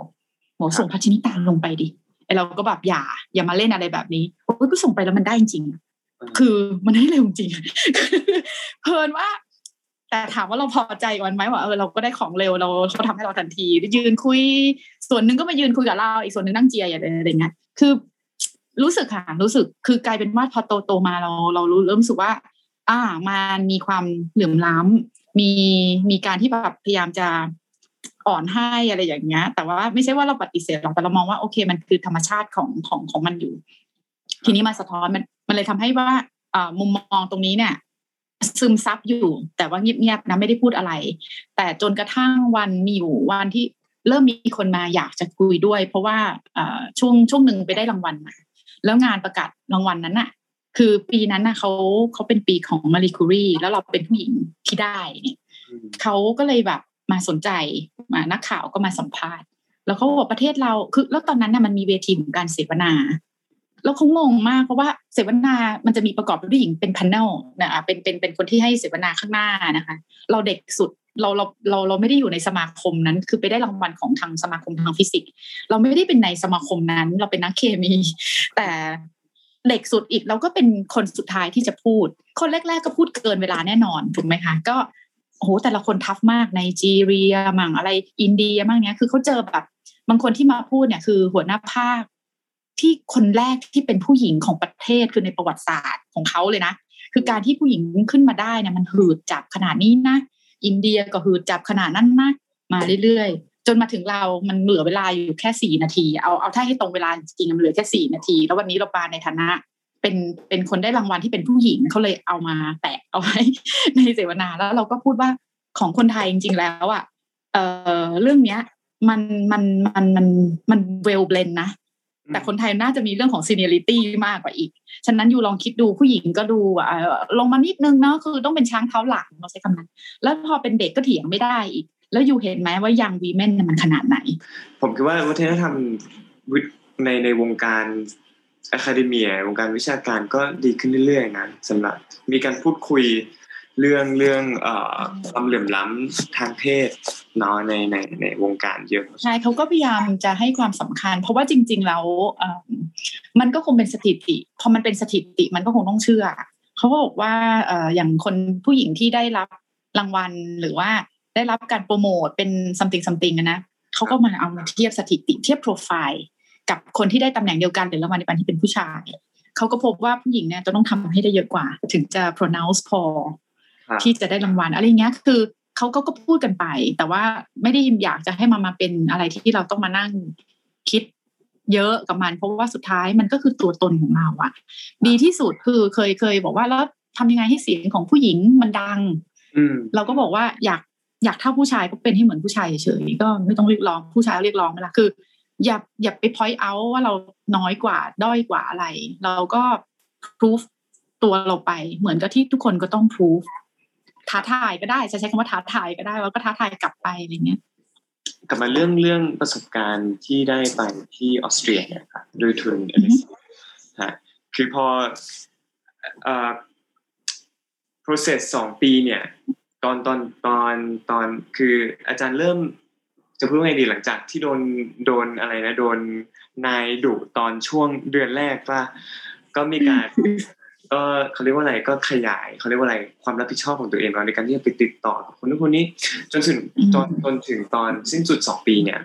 โหส่งพัชนิตาลงไปดิไอเราก็แบบอย่า อย่ามาเล่นอะไรแบบนี้โอ้ยก็ส่งไปแล้วมันได้จริงๆคือมันได้เร็วจริงเพลินว่า แต่ถามว่าเราพอใจกันไหมว่าเออเราก็ได้ของเร็วเราเขาทำให้เราทันทียืนคุย ส่วนหนึ่งก็มายืนคุยกับเราอีกส่วนหนึ่งนั่งเจียอย่างไรเงี้ยคือ รู้สึกค่ะรู้สึกคือกลายเป็นว่าพอโตโตมาเรา เรารู้เริ่มรู้สึกว่า อ่ามันมีความเหลื่อมล้ำมีมีการที่แบบพยายามจะอ่อนให้อะไรอย่างเงี้ย แต่ว่าไม่ใช่ว่าเราปฏิเสธหรอกแต่เรามองว่าโอเค มันคือธรรมชาติของของของมันอยู่ ทีนี้มาสะท้อนมันมันเลยทำให้ว่าอ่ามุมมองตรงนี้เนี่ย ซึมซับอยู่ แต่ว่าเงียบๆนะไม่ได้พูดอะไร แต่จนกระทั่งวันมีอยู่วันที่เริ่มมีคนมาอยากจะคุยด้วย เพราะว่าช่วงช่วงหนึ่งไปได้รางวัลมาแล้วงานประกาศรางวัลนั้นน่ะ คือปีนั้นน่ะเขาเขาเป็นปีของมารีคูรีแล้วเราเป็นผู้หญิงที่ได้เนี่ยเขาก็เลยแบบมาสนใจมานักข่าวก็มาสัมภาษณ์ แล้วเขาบอกประเทศเราคือแล้วตอนนั้นน่ะมันมีเวทีของการเสวนา แล้วเขางงมากเพราะว่าเสวนา มันจะมีประกอบด้วยผู้หญิงเป็น panel นะเป็นเป็นเป็นคนที่ให้เสวนาข้างหน้านะคะ เราเด็กสุดเราเราเราเราไม่ได้อยู่ในสมาคมนั้น คือไปได้รางวัลของทางสมาคมทางฟิสิกส์ เราไม่ได้เป็นในสมาคมนั้น เราเป็นนักเคมี แต่เด็กสุดอีกเราก็เป็นคนสุดท้ายที่จะพูด คนแรก ๆ ก็พูดเกินเวลาแน่นอนถูกไหมคะก็โอ้โหแต่ละคน tough มากไนจีเรียมั่งอะไรอินเดียมั่งเนี้ยคือเขาเจอแบบบางคนที่มาพูดเนี่ยคือหัวหน้าภาค ที่คนแรกที่เป็นผู้หญิงของประเทศคือในประวัติศาสตร์ของเขาเลยนะ คือการที่ผู้หญิงขึ้นมาได้เนี่ยมันหืดจับขนาดนี้นะอินเดียก็หืดจับขนาดนั้นนะมาเรื่อยๆ จนมาถึงเรามันเหลือเวลาอยู่แค่สี่นาที เอาเอาถ้าให้ตรงเวลาจริงมันเหลือแค่สี่นาที แล้ววันนี้เราปาในฐานะเป็นเป็นคนได้รางวัลที่เป็นผู้หญิงเขาเลยเอามาแตะเอาไว้ในเสวนาแล้วเราก็พูดว่าของคนไทยจริงๆแล้วอะเออเรื่องเนี้ย มันมันมันมันมันเวลเบลนนะ แต่คนไทยน่าจะมีเรื่องของซีเนียริตี้มากกว่าอีก ฉะนั้นอยู่ลองคิดดูผู้หญิงก็ดูอ่าลงมานิดนึงเนาะคือต้องเป็นช้างเท้าหลังเราใช้คำนั้น แล้วพอเป็นเด็กก็เถียงไม่ได้อีก แล้วอยู่เห็นไหมว่ายังวีแมนมันขนาดไหน ผมคิดว่าวัฒนธรรมในในวงการอะคาเดมีวงการวิชาการก็ดีขึ้นเรื่อยๆนะสำหรับมีการพูดคุย เรื่องเรื่องความเหลื่อมล้ำทางเพศเนาะในในในวงการเยอะใช่เขาก็พยายามจะให้ความสำคัญ เพราะว่าจริง ๆ แล้วมันก็คงเป็นสถิติพอมันเป็นสถิติมันก็คงต้องเชื่อเขาก็บอกว่าอย่างคนผู้หญิงที่ได้รับรางวัลหรือว่าได้รับการโปรโมทเป็น something something นะเขาก็มาเอามาเทียบสถิติเทียบโปรไฟล์กับคนที่ได้ตำแหน่งเดียวกันหรือรางวัลในปันที่เป็นผู้ชายเขาก็พบว่าผู้หญิงเนี่ยจะต้องทำให้ได้เยอะกว่า ถึงจะ pronounce พอ ที่จะได้รางวัลอะไรเงี้ยคือเขาก็ก็พูดกันไป แต่ว่าไม่ได้อยากจะให้มามาเป็นอะไรที่เราต้องมานั่งคิดเยอะกับมันเพราะว่าสุดท้ายมันก็คือตัวตนของเราอะดีที่สุดคือเคยเคยบอกว่าแล้วทำยังไงให้เสียงของผู้หญิงมันดังเราก็บอกว่าอยากอยากเท่าผู้ชายก็เป็นให้เหมือนผู้ชายเฉยก็ไม่ต้องเรียกร้องผู้ชายเรียกร้องไม่ละคือ อย่าอย่าไป point out ว่าเราน้อยกว่าด้อยกว่าอะไร เราก็ proof ตัวเราไป เหมือนกับที่ทุกคนก็ต้อง proof ท้าทายก็ได้จะใช้คำว่าท้าทายก็ได้แล้วก็ท้าทายกลับไปอะไรเงี้ยกลับมาเรื่องเรื่องประสบการณ์ที่ได้ไปที่ออสเตรียเนี่ยครับโดยทุนเอลิสฮะคือพอเอ่อ process สองปีเนี่ย ตอนตอนตอนตอนคืออาจารย์เริ่มจะพูดไงดีหลังจากที่โดนโดนอะไรนะโดนนายดุตอนช่วงเดือนแรกว่าก็มีการ ก็เขาเรียกว่าอะไรก็ขยายเขาเรียกว่าอะไรความรับผิดชอบของตัวเองในการที่จะไปติดต่อกับคนนู้นคนนี้ จนถึงจนจนถึงตอนสิ้นสุดสองปีเนี่ย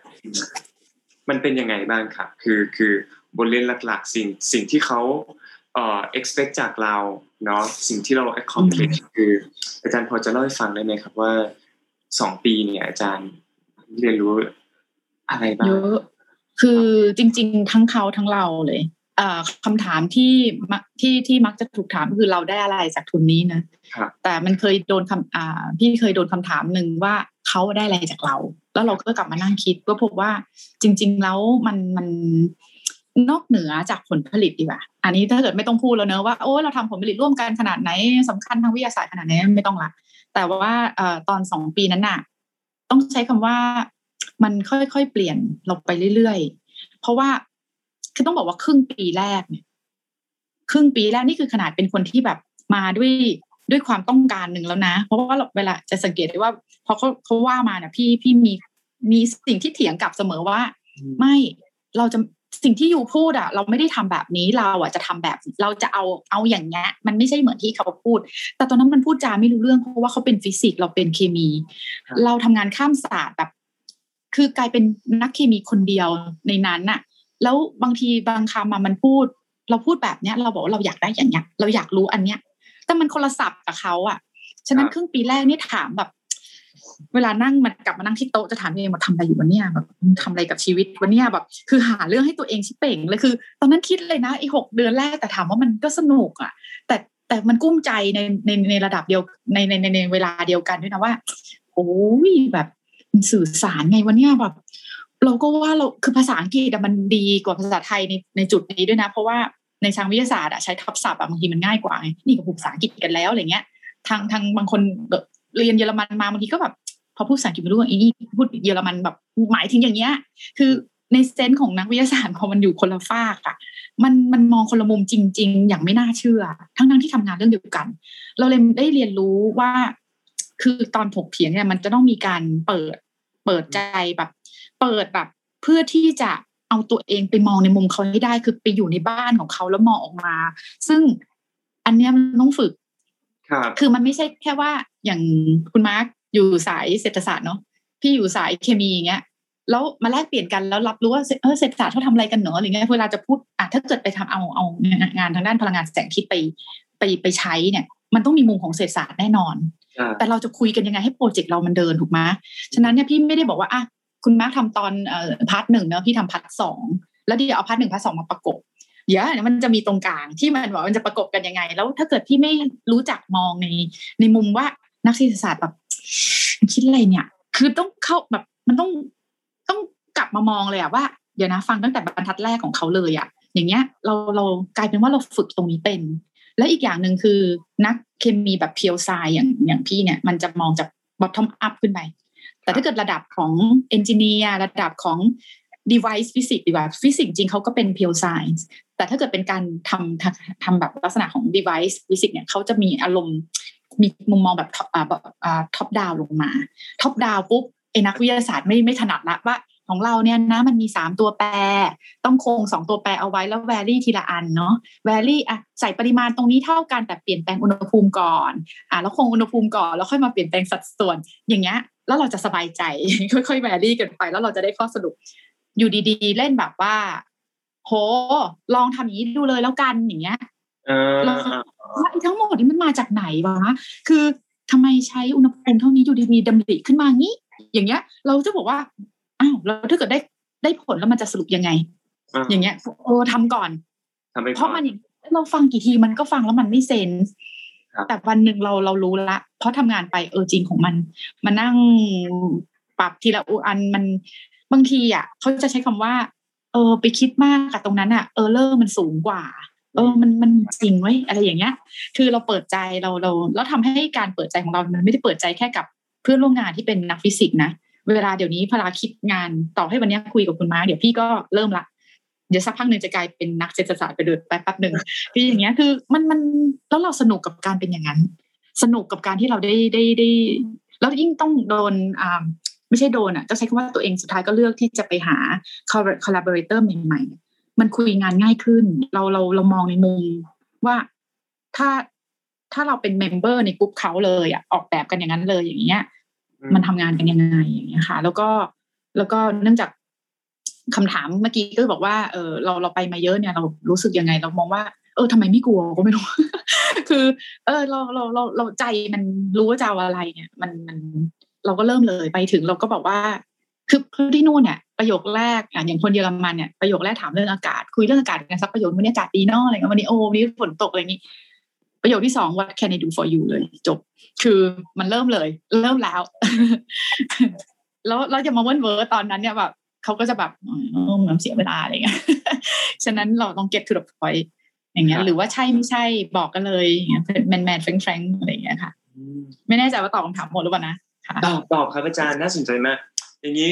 มันเป็นยังไงบ้างครับ คือคือบทเรียนหลักๆ สิ่งสิ่งที่เขาเอ่อ expect จากเราเนาะสิ่งที่เรา accomplish คืออาจารย์พอจะเล่าให้ฟังได้ไหมครับว่าสองปีเนี่ย อาจารย์เรียนรู้อะไรบ้างเยอะคือจริง ๆ ทั้งเขาทั้งเราเลย คำถามที่ที่ที่มักจะถูกถามคือเราได้อะไรจากทุนนี้นะแต่มันเคยโดนคำอ่าพี่เคยโดนคำถามหนึ่งว่าเขาได้อะไรจากเรา แล้วเราก็กลับมานั่งคิดก็พบว่าจริง ๆ แล้วมันมันนอกเหนือจากผลผลิตดีกว่า อันนี้ถ้าเกิดไม่ต้องพูดแล้วเนอะว่าโอ้เราทำผลผลิตร่วมกันขนาดไหนสำคัญทางวิทยาศาสตร์ขนาดไหนไม่ต้องละแต่ว่าเอ่อตอนสองปีนั้นน่ะ ต้องใช้คำว่ามันค่อยๆเปลี่ยนเราไปเรื่อยๆ เพราะว่า คือต้องบอกว่าครึ่งปีแรกเนี่ยครึ่งปีแรกนี่คือขนาดเป็นคนที่แบบมาด้วยด้วยความต้องการหนึ่งแล้วนะ เพราะว่าเวลาจะสังเกตได้ว่าพอเขาเขาว่ามาเนี่ยพี่พี่มีมีสิ่งที่เถียงกลับเสมอว่า ไม่เราจะสิ่งที่ยูพูดอะเราไม่ได้ทำแบบนี้เราอะจะทำแบบเราจะเอาเอาอย่างเงี้ยมันไม่ใช่เหมือนที่เขาพูด แต่ตอนนั้นมันพูดจาไม่รู้เรื่องเพราะว่าเขาเป็นฟิสิกส์เราเป็นเคมีครับเราทำงานข้ามศาสตร์แบบ คือกลายเป็นนักเคมีคนเดียวในนั้นน่ะ แล้วบางทีบางคำมามันพูด เราพูดแบบเนี้ย เราบอกว่าเราอยากได้อย่างเงี้ยเราอยากรู้อันเนี้ย แต่มันคนละศัพท์กับเขาอะฉะนั้นครับครึ่งปีแรกนี่ถามแบบ เวลานั่งมันกลับมานั่งที่โต๊ะจะถามตัวเองว่าทำอะไรอยู่วันเนี้ยแบบทำอะไรกับชีวิตวันเนี้ยแบบ คือหาเรื่องให้ตัวเองชิเป่งเลยคือ ตอนนั้นคิดเลยนะไอ้หกเดือนแรกแต่ถามว่ามันก็สนุกอะ แต่แต่มันกุ้มใจในในในระดับเดียวในในในในเวลาเดียวกันด้วยนะว่าโอ้ยแบบมันสื่อสารไงวันเนี้ยแบบ เราก็ว่าเราคือภาษาอังกฤษมันดีกว่าภาษาไทยในในจุดนี้ด้วยนะ เพราะว่าในทางวิทยาศาสตร์อะใช้ทับศัพท์อะบางทีมันง่ายกว่าไงนี่ก็พูดภาษาอังกฤษกันแล้วอะไรเงี้ย ทางทางบางคนเรียนเยอรมันมาบางทีก็แบบพอพูดภาษาอังกฤษไม่รู้ว่าอีนี่พูดเยอรมันแบบหมายถึงอย่างเงี้ย คือในเซนส์ของนักวิทยาศาสตร์พอมันอยู่คนละฝากอะมันมันมองคนละมุมจริง ๆ อย่างไม่น่าเชื่อ ทั้งทั้งที่ทำงานเรื่องเดียวกัน เราเลยได้เรียนรู้ว่า คือตอนถกเถียงเนี่ยมันจะต้องมีการเปิดเปิดใจแบบ เปิดแบบเพื่อที่จะเอาตัวเองไปมองในมุมเขาให้ได้คือไปอยู่ในบ้านของเขาแล้วมองออกมา ซึ่งอันเนี้ยมันต้องฝึกครับคือมันไม่ใช่แค่ว่าอย่างคุณมาร์คอยู่สายเศรษฐศาสตร์เนาะพี่อยู่สายเคมีอย่างเงี้ยแล้วมาแลกเปลี่ยนกันแล้วรับรู้ว่าเออเศรษฐศาสตร์เขาทำอะไรกันเนอะอะไรเงี้ยเวลาจะพูดอะถ้าเกิดไปทำเอาเอางานทางด้านพลังงานแสงอาทิตย์ไปไปไปใช้เนี่ย มันต้องมีมุมของเศรษฐศาสตร์แน่นอนอ่าแต่เราจะคุยกันยังไงให้โปรเจกต์เรามันเดินถูกไหมฉะนั้นเนี่ยพี่ไม่ได้บอกว่าอะ คุณมาร์คทำตอน part หนึ่งเนอะพี่ทำ part สองแล้วเดี๋ยวเอา part หนึ่ง part สองมาประกบเดี๋ยวมันจะมีตรงกลางที่มันบอกว่ามันจะประกบกันยังไง แล้วถ้าเกิดพี่ไม่รู้จักมองในในมุมว่านักเศรษฐศาสตร์แบบคิดอะไรเนี่ย คือต้องเข้าแบบมันต้องต้องกลับมามองเลยอะว่าเดี๋ยวนะฟังตั้งแต่บรรทัดแรกของเขาเลยอะอย่างเงี้ยเราเรากลายเป็นว่าเราฝึกตรงนี้เป็น และอีกอย่างหนึ่งคือนักเคมีแบบ pure sci อย่างอย่างพี่เนี่ย มันจะมองจาก bottom up ขึ้นไป แต่ถ้าเกิดระดับของ engineer ระดับของ device physics ดีกว่าฟิสิกส์จริงเขาก็เป็น pure science แต่ถ้าเกิดเป็นการทำทำแบบลักษณะของ device physics เนี่ยเขาจะมีอารมณ์มีมุมมองแบบ top อ่าแบบอ่า top down ลงมา top down ปุ๊บไอ้นักวิทยาศาสตร์ไม่ไม่ถนัดละว่าของเราเนี่ยนะมันมีสามตัวแปร ต้องคงสองตัวแปรเอาไว้แล้ว vary ทีละอันเนาะแวรี่อะใส่ปริมาณตรงนี้เท่ากันแต่เปลี่ยนแปลงอุณหภูมิก่อนอะแล้วคงอุณหภูมิก่อนแล้วค่อยมาเปลี่ยนแปลงสัดส่วนอย่างเงี้ย แล้วเราจะสบายใจ ค่อยๆแวรี่กันไป แล้วเราจะได้ข้อสรุป อยู่ดีๆ เล่นแบบว่า โห ลองทำอย่างนี้ดูเลยแล้วกันอย่างเงี้ยเออแล้วไอ้ทั้งหมดนี้มันมาจากไหนวะคือทำไมใช้อุณหภูมิเท่านี้อยู่ดีๆดำริขึ้นมางี้ อย่างเงี้ย เราจะบอกว่าอ้าวแล้วถ้าเกิดได้ได้ผลแล้วมันจะสรุปยังไง อย่างเงี้ยโอ้ทำก่อนทำไปเพก่อราะมันนอย่างเราฟังกี่ทีมันก็ฟังแล้วมันไม่เซนส์ครับ แต่วันหนึ่งเราเรารู้ละเพราะทำงานไปเออจริงของมัน มานั่งปรับทีละอุอันมันบางทีอะเขาจะใช้คำว่า เออ ไปคิดมากกับตรงนั้นอะเออเลอร์มันสูงกว่า เออมันมันจริงไว้ยอะไรอย่างเงี้ย คือเราเปิดใจเราเราแล้วทำให้การเปิดใจของเรามันไม่ได้เปิดใจแค่กับเพื่อนร่วมงานที่เป็นนักฟิสิกส์นะเวลาเดี๋ยวนี้พลาคิดงานต่อให้วันเนี้ยคุยกับคุณม้าเดี๋ยวพี่ก็เริ่มละ เดี๋ยวสักพักหนึ่งจะกลายเป็นนักเศรษฐศาสตร์ไปเดินไปแป๊บหนึ่งคืออย่างเงี้ยคือมันมันแล้วเราสนุกกับการเป็นอย่างนั้น สนุกกับการที่เราได้ได้ได้ แล้วยิ่งต้องโดนอ่าไม่ใช่โดนอะจะใช้คำว่าตัวเองสุดท้ายก็เลือกที่จะไปหา collaborator ใหม่ๆ มันคุยงานง่ายขึ้น เราเราเรามองในมุมว่าถ้าถ้าเราเป็นเมมเบอร์ในกลุ่มเขาเลยอะออกแบบกันอย่างนั้นเลยอย่างเงี้ย มันทำงานกันยังไงอย่างเงี้ยค่ะ แล้วก็แล้วก็เนื่องจาก คำถามเมื่อกี้ก็บอกว่าเออเราเราไปมาเยอะเนี่ยเรารู้สึกยังไงเรามองว่า เออทำไมไม่กลัวก็ไม่รู้ คือ เออเราเราเราเราใจมันรู้ว่าจะเอาอะไรเนี่ย มันมันเราก็เริ่มเลยไปถึงเราก็บอกว่า คือคือที่นู่นเนี่ยประโยคแรกอะอย่างคนเยอรมันเนี่ยประโยคแรกถามเรื่องอากาศ คุยเรื่องอากาศกันสักประโยควันนี้อากาศดีนาะอะไรเงี้ยวันนี้โอ้วันนี้ฝนตกอะไรอย่างนี้ประโยคที่สอง what can I do for you เลย จบ คือมันเริ่มเลย เริ่มแล้ว แล้วเราจะมาเวิร์นเวอร์ตอนนั้นเนี่ยแบบ เขาก็จะแบบเออเหมือนเสียเวลาอะไรเงี้ย ฉะนั้นเราต้อง get to the point อย่างเงี้ย หรือว่าใช่ไม่ใช่บอกกันเลยอย่างเงี้ยแมนแมนแฟงแฟงอะไรอย่างเงี้ยค่ะ ไม่แน่ใจว่าตอบคำถามหมดหรือเปล่านะตอบตอบครับอาจารย์น่าสนใจมาก อย่างนี้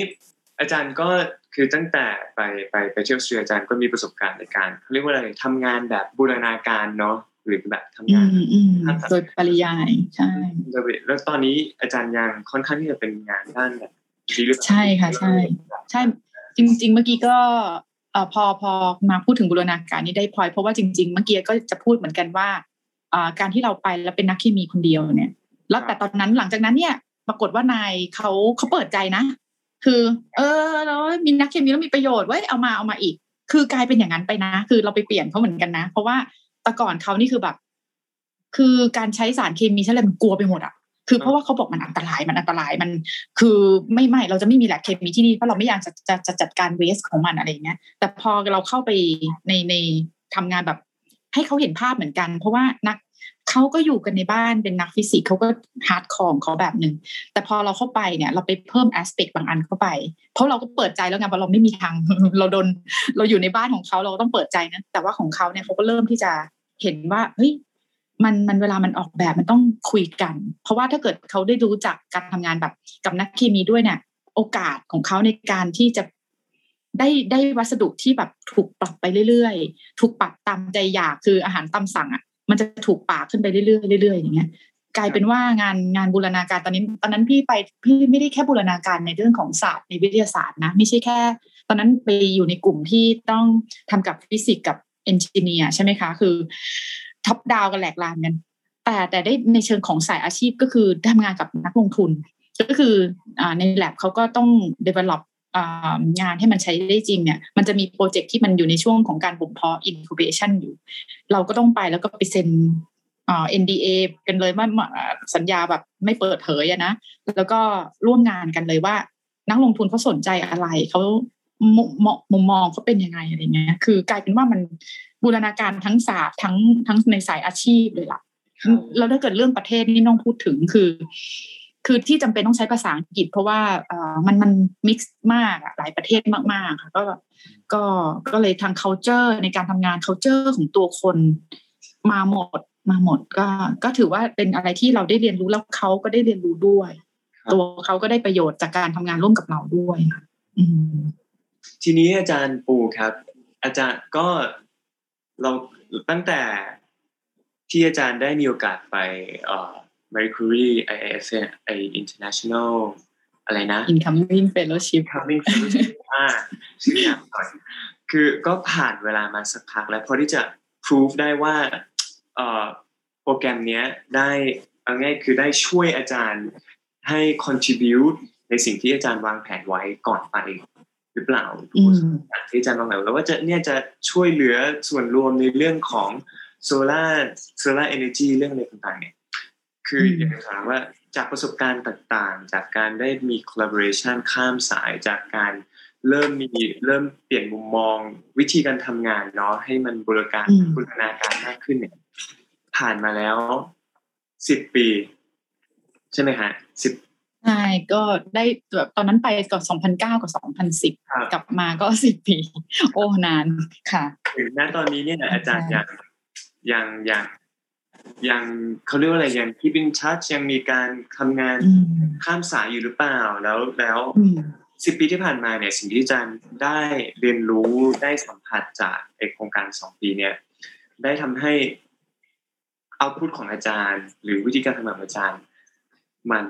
อาจารย์ก็คือตั้งแต่ไปไปไปเที่ยวสวีเดนอาจารย์ก็มีประสบการณ์ในการเขาเรียกว่าอะไรทำงานแบบบูรณาการเนาะหรือแบบทำงานมอืมโดยปริยายใช่แล้วตอนนี้อาจารย์ยังค่อนข้างที่จะเป็นงานด้านแบบ ใช่ค่ะ ใช่ ใช่จริง ๆ เมื่อกี้ก็เอ่อพอพอมาพูดถึงบูรณาการนี้ได้พลอยเพราะว่าจริง ๆ เมื่อกี้ก็จะพูดเหมือนกันว่าอ่าการที่เราไปแล้วเป็นนักเคมีคนเดียวเนี่ย แล้วแต่ตอนนั้นหลังจากนั้นเนี่ย ปรากฏว่านายเขาเขาเปิดใจนะ คือ เออแล้วมีนักเคมีแล้วมีประโยชน์เว้ยเอามาเอามาอีก คือกลายเป็นอย่างนั้นไปนะ คือเราไปเปลี่ยนเขาเหมือนกันนะ เพราะว่าแต่ก่อนเขานี่คือแบบ คือการใช้สารเคมีใช่อะไรมันกลัวไปหมดอะ คือเพราะว่าเขาบอกมันอันตรายมันอันตรายมัน คือไม่ไม่เราจะไม่มีแลบเคมีที่นี่เพราะเราไม่อยากจะจะจะจัดการ waste ของมันอะไรอย่างเงี้ย แต่พอเราเข้าไปในในทำงานแบบ ให้เขาเห็นภาพเหมือนกัน เพราะว่านักเขาก็อยู่กันในบ้านเป็นนักฟิสิกส์เขาก็ hardcore ของเขาแบบหนึ่งแต่พอเราเข้าไปเนี่ย เราไปเพิ่ม aspect บางอันเข้าไป เพราะเราก็เปิดใจแล้วไงเพราะเราไม่มีทางเราโดนเราอยู่ในบ้านของเขาเราก็ต้องเปิดใจนะแต่ว่าของเขาเนี่ยเขาก็เริ่มที่จะเห็นว่าเฮ้ย มันมันเวลามันออกแบบมันต้องคุยกัน เพราะว่าถ้าเกิดเขาได้รู้จักการทำงานแบบกับนักเคมีด้วยเนี่ยโอกาสของเขาในการที่จะได้ได้วัสดุที่แบบถูกปรับไปเรื่อยๆ ถูกปรับตามใจอยากคืออาหารตามสั่งอะ มันจะถูกปากขึ้นไปเรื่อยๆเรื่อยๆอย่างเงี้ย กลายเป็นว่างานงานบูรณาการตอนนี้ ตอนนั้นพี่ไปพี่ไม่ได้แค่บูรณาการในเรื่องของศาสตร์ในวิทยาศาสตร์นะไม่ใช่แค่ ตอนนั้นไปอยู่ในกลุ่มที่ต้องทำกับฟิสิกส์กับ engineer ใช่ไหมคะ คือ top down กันแหลกลานกัน แต่แต่ได้ในเชิงของสายอาชีพก็คือทำงานกับนักลงทุน ก็คือใน lab เขาก็ต้อง develop งานให้มันใช้ได้จริงเนี่ย มันจะมีโปรเจกต์ที่มันอยู่ในช่วงของการบ่มเพาะ incubation อยู่ เราก็ต้องไปแล้วก็ไปเซ็นอ่า NDA กันเลยว่าสัญญาแบบไม่เปิดเผยนะ แล้วก็ร่วมงานกันเลยว่า นักลงทุนเขาสนใจอะไรเขามุมมองเขาเป็นยังไงอะไรเงี้ย คือกลายเป็นว่ามัน บูรณาการทั้งศาสตร์ทั้งทั้งในสายอาชีพเลยล่ะแล้วถ้าเกิดเรื่องประเทศนี่ต้องพูดถึงคือ คือที่จำเป็นต้องใช้ภาษาอังกฤษ เพราะว่าเอ่อมันมันมิกซ์มากอะหลายประเทศมากๆค่ะก็ก็ก็เลยทาง culture ในการทำงาน culture ของตัวคนมาหมดมาหมดก็ก็ถือว่าเป็นอะไรที่เราได้เรียนรู้แล้วเขาก็ได้เรียนรู้ด้วยครับตัวเขาก็ได้ประโยชน์จากการทำงานร่วมกับเราด้วยค่ะอืมทีนี้อาจารย์ปูครับ อาจารย์ก็ เราตั้งแต่ที่อาจารย์ได้มีโอกาสไปเอ่อ Marie Curie IIS เนี่ยไอ international อะไรนะ incoming fellowship coming fellowship อ่าชื่อยาวหน่อยคือก็ผ่านเวลามาสักพักแล้วพอที่จะ prove ได้ว่าเอ่อโปรแกรมเนี้ยได้เอาง่ายคือได้ช่วยอาจารย์ให้ contribute ในสิ่งที่อาจารย์วางแผนไว้ก่อนไป หรือเปล่าอืมที่อาจารย์วางแผนไว้แล้วว่าจะเนี่ยจะช่วยเหลือส่วนรวมในเรื่องของโซลาร์โซลาร์เอเนจีเรื่องอะไรต่างๆเนี่ยคืออืมอยากจะถามว่าจากประสบการณ์ต่างๆ จากการได้มี collaboration ข้ามสายจากการเริ่มมีเริ่มเปลี่ยนมุมมองวิธีการทำงานเนาะให้มันบูรณาการอืมบูรณาการมากขึ้นเนี่ยผ่านมาแล้วสิบปี ใช่ไหมฮะสิบ ใช่ก็ได้แบบตอนนั้นไปก่อน2009 กับ 2010ครับกลับมาก็10ปี โอ้นานค่ะถึงณตอนนี้เนี่ยอาจารย์ใช่ยังยังยังยังเขาเรียกว่าอะไรยัง keep in touch ยังมีการทำงานอืมข้ามสายอยู่หรือเปล่าแล้วแล้วอืมสิบปีที่ผ่านมาเนี่ยสิ่งที่อาจารย์ได้เรียนรู้ได้สัมผัสจากไอโครงการสองปีเนี่ย ได้ทำให้เอาพุทของอาจารย์ หรือวิธีการทำงานของอาจารย์ มัน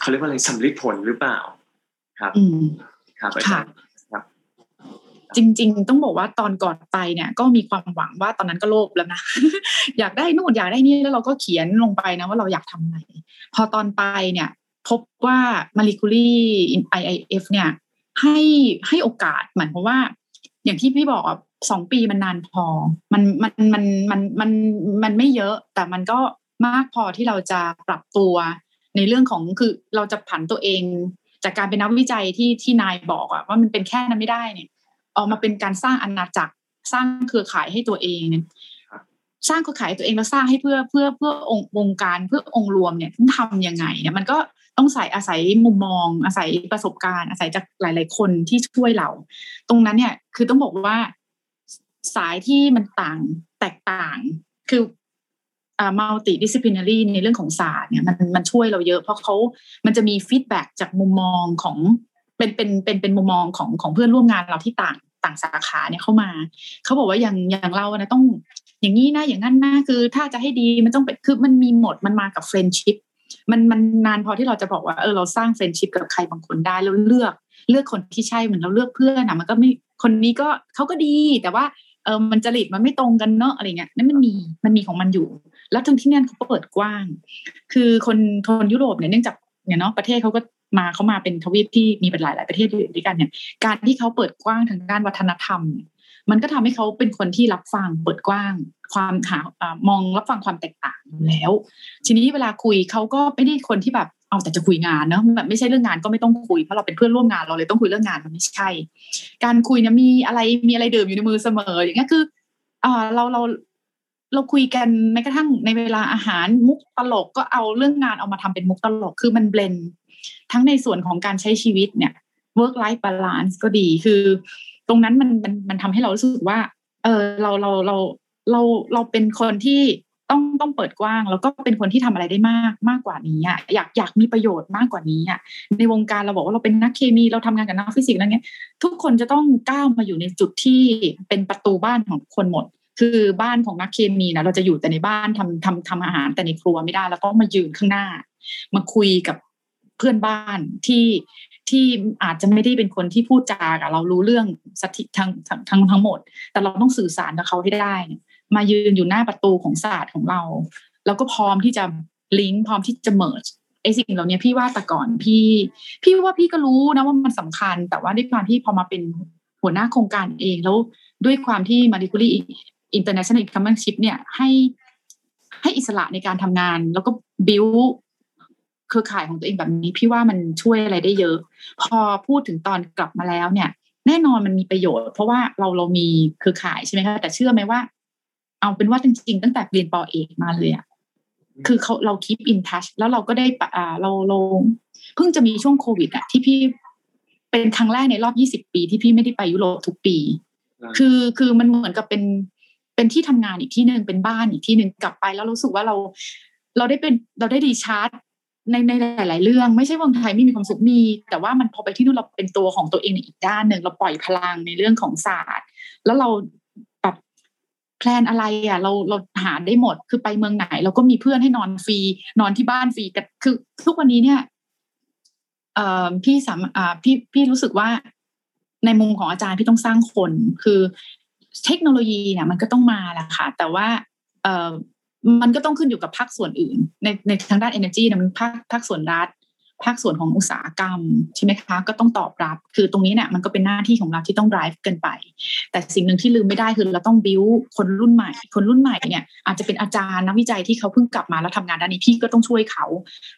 เขาเรียกว่าอะไรสำลิดผลหรือเปล่า ครับอืมครับอาค่ะจารย์ครับจริง ๆ ต้องบอกว่าตอนก่อนไปเนี่ย ก็มีความหวังว่าตอนนั้นก็โลภแล้วนะ อยากได้นู่นอยากได้นี่แล้วเราก็เขียนลงไปนะว่าเราอยากทำอะไร พอตอนไปเนี่ย พบว่ามาริคูรี่ IIF เนี่ย ให้ให้โอกาสเหมือนเพราะว่า อย่างที่พี่บอกอะสองปีมันนานพอ มันมันมันมันมันมันไม่เยอะ แต่มันก็มากพอที่เราจะปรับตัว ในเรื่องของคือเราจะผันตัวเอง จากการเป็นนักวิจัยที่ที่นายบอกอะว่ามันเป็นแค่นั้นไม่ได้เนี่ย ออกมาเป็นการสร้างอาณาจักรสร้างเครือข่ายให้ตัวเองเนี่ยสร้างเครือข่ายตัวเองแล้วสร้างให้เพื่อเพื่อเพื่อองค์วงการเพื่อองค์รวมเนี่ยทำยังไงเนี่ยมันก็ต้องใส่อาศัยมุมมอง อาศัยประสบการณ์ อาศัยจากหลาย ๆ คนที่ช่วยเรา ตรงนั้นเนี่ยคือต้องบอกว่าสายที่มันต่างแตกต่าง คือ อ่า multidisciplinary ในเรื่องของศาสตร์เนี่ยมันมันช่วยเราเยอะ เพราะเขามันจะมี feedback จากมุมมองของเป็นเป็นเป็นเป็นมุมมองของของเพื่อนร่วมงานเราที่ต่างต่างสาขาเนี่ยเข้ามา เขาบอกว่าอย่างอย่างเรานะต้องอย่างนี้นะอย่างนั้นนะคือถ้าจะให้ดีมันต้องเป็นคือมันมีหมดมันมากับ friendship มันมันนานพอที่เราจะบอกว่าเออเราสร้าง friendship กับใครบางคนได้แล้วเลือกเลือกคนที่ใช่เหมือนเราเลือกเพื่อนนะมันก็ไม่คนนี้ก็เขาก็ดีแต่ว่าเออมันจริตมันไม่ตรงกันเนาะอะไรเงี้ยนั่นมันมีมันมีของมันอยู่ แล้วทั้งที่นั่นเขาเปิดกว้าง คือคนคนยุโรปเนี่ยเนื่องจากเนี่ยเนาะประเทศเขาก็มาเขามาเป็นทวีปที่มีเป็นหลายหลายประเทศอยู่ด้วยกันเนี่ยการที่เขาเปิดกว้างทางด้านวัฒนธรรม มันก็ทำให้เขาเป็นคนที่รับฟังเปิดกว้าง ความหามองรับฟังความแตกต่างอยู่แล้ว ทีนี้เวลาคุยเขาก็ไม่ได้คนที่แบบเอาแต่จะคุยงานเนาะแบบไม่ใช่เรื่องงานก็ไม่ต้องคุยเพราะเราเป็นเพื่อนร่วมงานเราเลยต้องคุยเรื่องงานมันไม่ใช่ การคุยเนี่ยมีอะไรมีอะไรเดิมอยู่ในมือเสมออย่างเงี้ยคืออ่าเราเรา เราคุยกันแม้กระทั่งในเวลาอาหารมุกตลกก็เอาเรื่องงานเอามาทำเป็นมุกตลกคือมันเบลนทั้งในส่วนของการใช้ชีวิตเนี่ย work life balance ก็ดีคือ ตรงนั้นมันมันมันทำให้เรารู้สึกว่า เออเราเราเราเราเราเป็นคนที่ต้องต้องเปิดกว้าง แล้วก็เป็นคนที่ทำอะไรได้มากมากกว่านี้อะอยากอยากมีประโยชน์มากกว่านี้อะในวงการเราบอกว่าเราเป็นนักเคมีเราทำงานกับนักฟิสิกส์อะไรเงี้ยทุกคนจะต้องก้าวมาอยู่ในจุดที่เป็นประตูบ้านของคนหมด คือบ้านของนักเคมีนะเราจะอยู่แต่ในบ้านทำทำทำอาหารแต่ในครัวไม่ได้เราต้องมายืนข้างหน้า มาคุยกับเพื่อนบ้านที่ที่อาจจะไม่ได้เป็นคนที่พูดจากับเรารู้เรื่องสถิทั้งทั้งทั้งหมด แต่เราต้องสื่อสารกับเขาให้ได้ มายืนอยู่หน้าประตูของศาสตร์ของเรา แล้วก็พร้อมที่จะลิงก์พร้อมที่จะเมิร์จไอ้สิ่งเหล่านี้พี่ว่าแต่ก่อนพี่ พี่ว่าพี่ก็รู้นะว่ามันสำคัญ แต่ว่าด้วยความที่พอมาเป็นหัวหน้าโครงการเองแล้วด้วยความที่ Marie Curie International Incoming Fellowship เนี่ยให้ให้อิสระในการทำงาน แล้วก็บิวเครือข่ายของตัวเองแบบนี้ พี่ว่ามันช่วยอะไรได้เยอะ พอพูดถึงตอนกลับมาแล้วเนี่ย แน่นอนมันมีประโยชน์ เพราะว่าเราเรามีเครือข่ายใช่ไหมคะแต่เชื่อไหมว่า เอาเป็นว่าจริง ๆ ตั้งแต่เรียนปอเอกมาเลยอะคือเขาเราคีปอินทัชแล้วเราก็ได้อ่าเราเราเพิ่งจะมีช่วงโควิดอะที่พี่เป็นครั้งแรกในรอบยี่สิบปีที่พี่ไม่ได้ไปยุโรปทุกปี คือคือมันเหมือนกับเป็น เป็นที่ทำงานอีกที่หนึ่งเป็นบ้านอีกที่หนึ่งกลับไป แล้วรู้สึกว่าเรา เราได้เป็นเราได้ดีชาร์จในในหลาย ๆ เรื่องไม่ใช่วงไทยไม่มีความสุขมี แต่ว่ามันพอไปที่นู่นเราเป็นตัวของตัวเองในอีกด้านหนึ่งเราปล่อยพลังในเรื่องของศาสตร์ แล้วเราแบบแพลนอะไรอะ เราเราหาได้หมดคือไปเมืองไหน เราก็มีเพื่อนให้นอนฟรี นอนที่บ้านฟรีกันคือทุกวันนี้เนี่ยเอ่อพี่สามอ่าพี่พี่รู้สึกว่าในมุมของอาจารย์พี่ต้องสร้างคนคือ เทคโนโลยีเนี่ยมันก็ต้องมาแหละค่ะ แต่ว่าเอ่อมันก็ต้องขึ้นอยู่กับภาคส่วนอื่น ในในทางด้าน energy นะมันภาคภาคส่วนรัฐ ภาคส่วนของอุตสาหกรรมใช่ไหมคะ ก็ต้องตอบรับ คือตรงนี้เนี่ยมันก็เป็นหน้าที่ของเราที่ต้อง drive กันไป แต่สิ่งหนึ่งที่ลืมไม่ได้คือเราต้อง build คนรุ่นใหม่ คนรุ่นใหม่เนี่ยอาจจะเป็นอาจารย์นักวิจัยที่เขาเพิ่งกลับมาแล้วทำงานด้านนี้พี่ก็ต้องช่วยเขา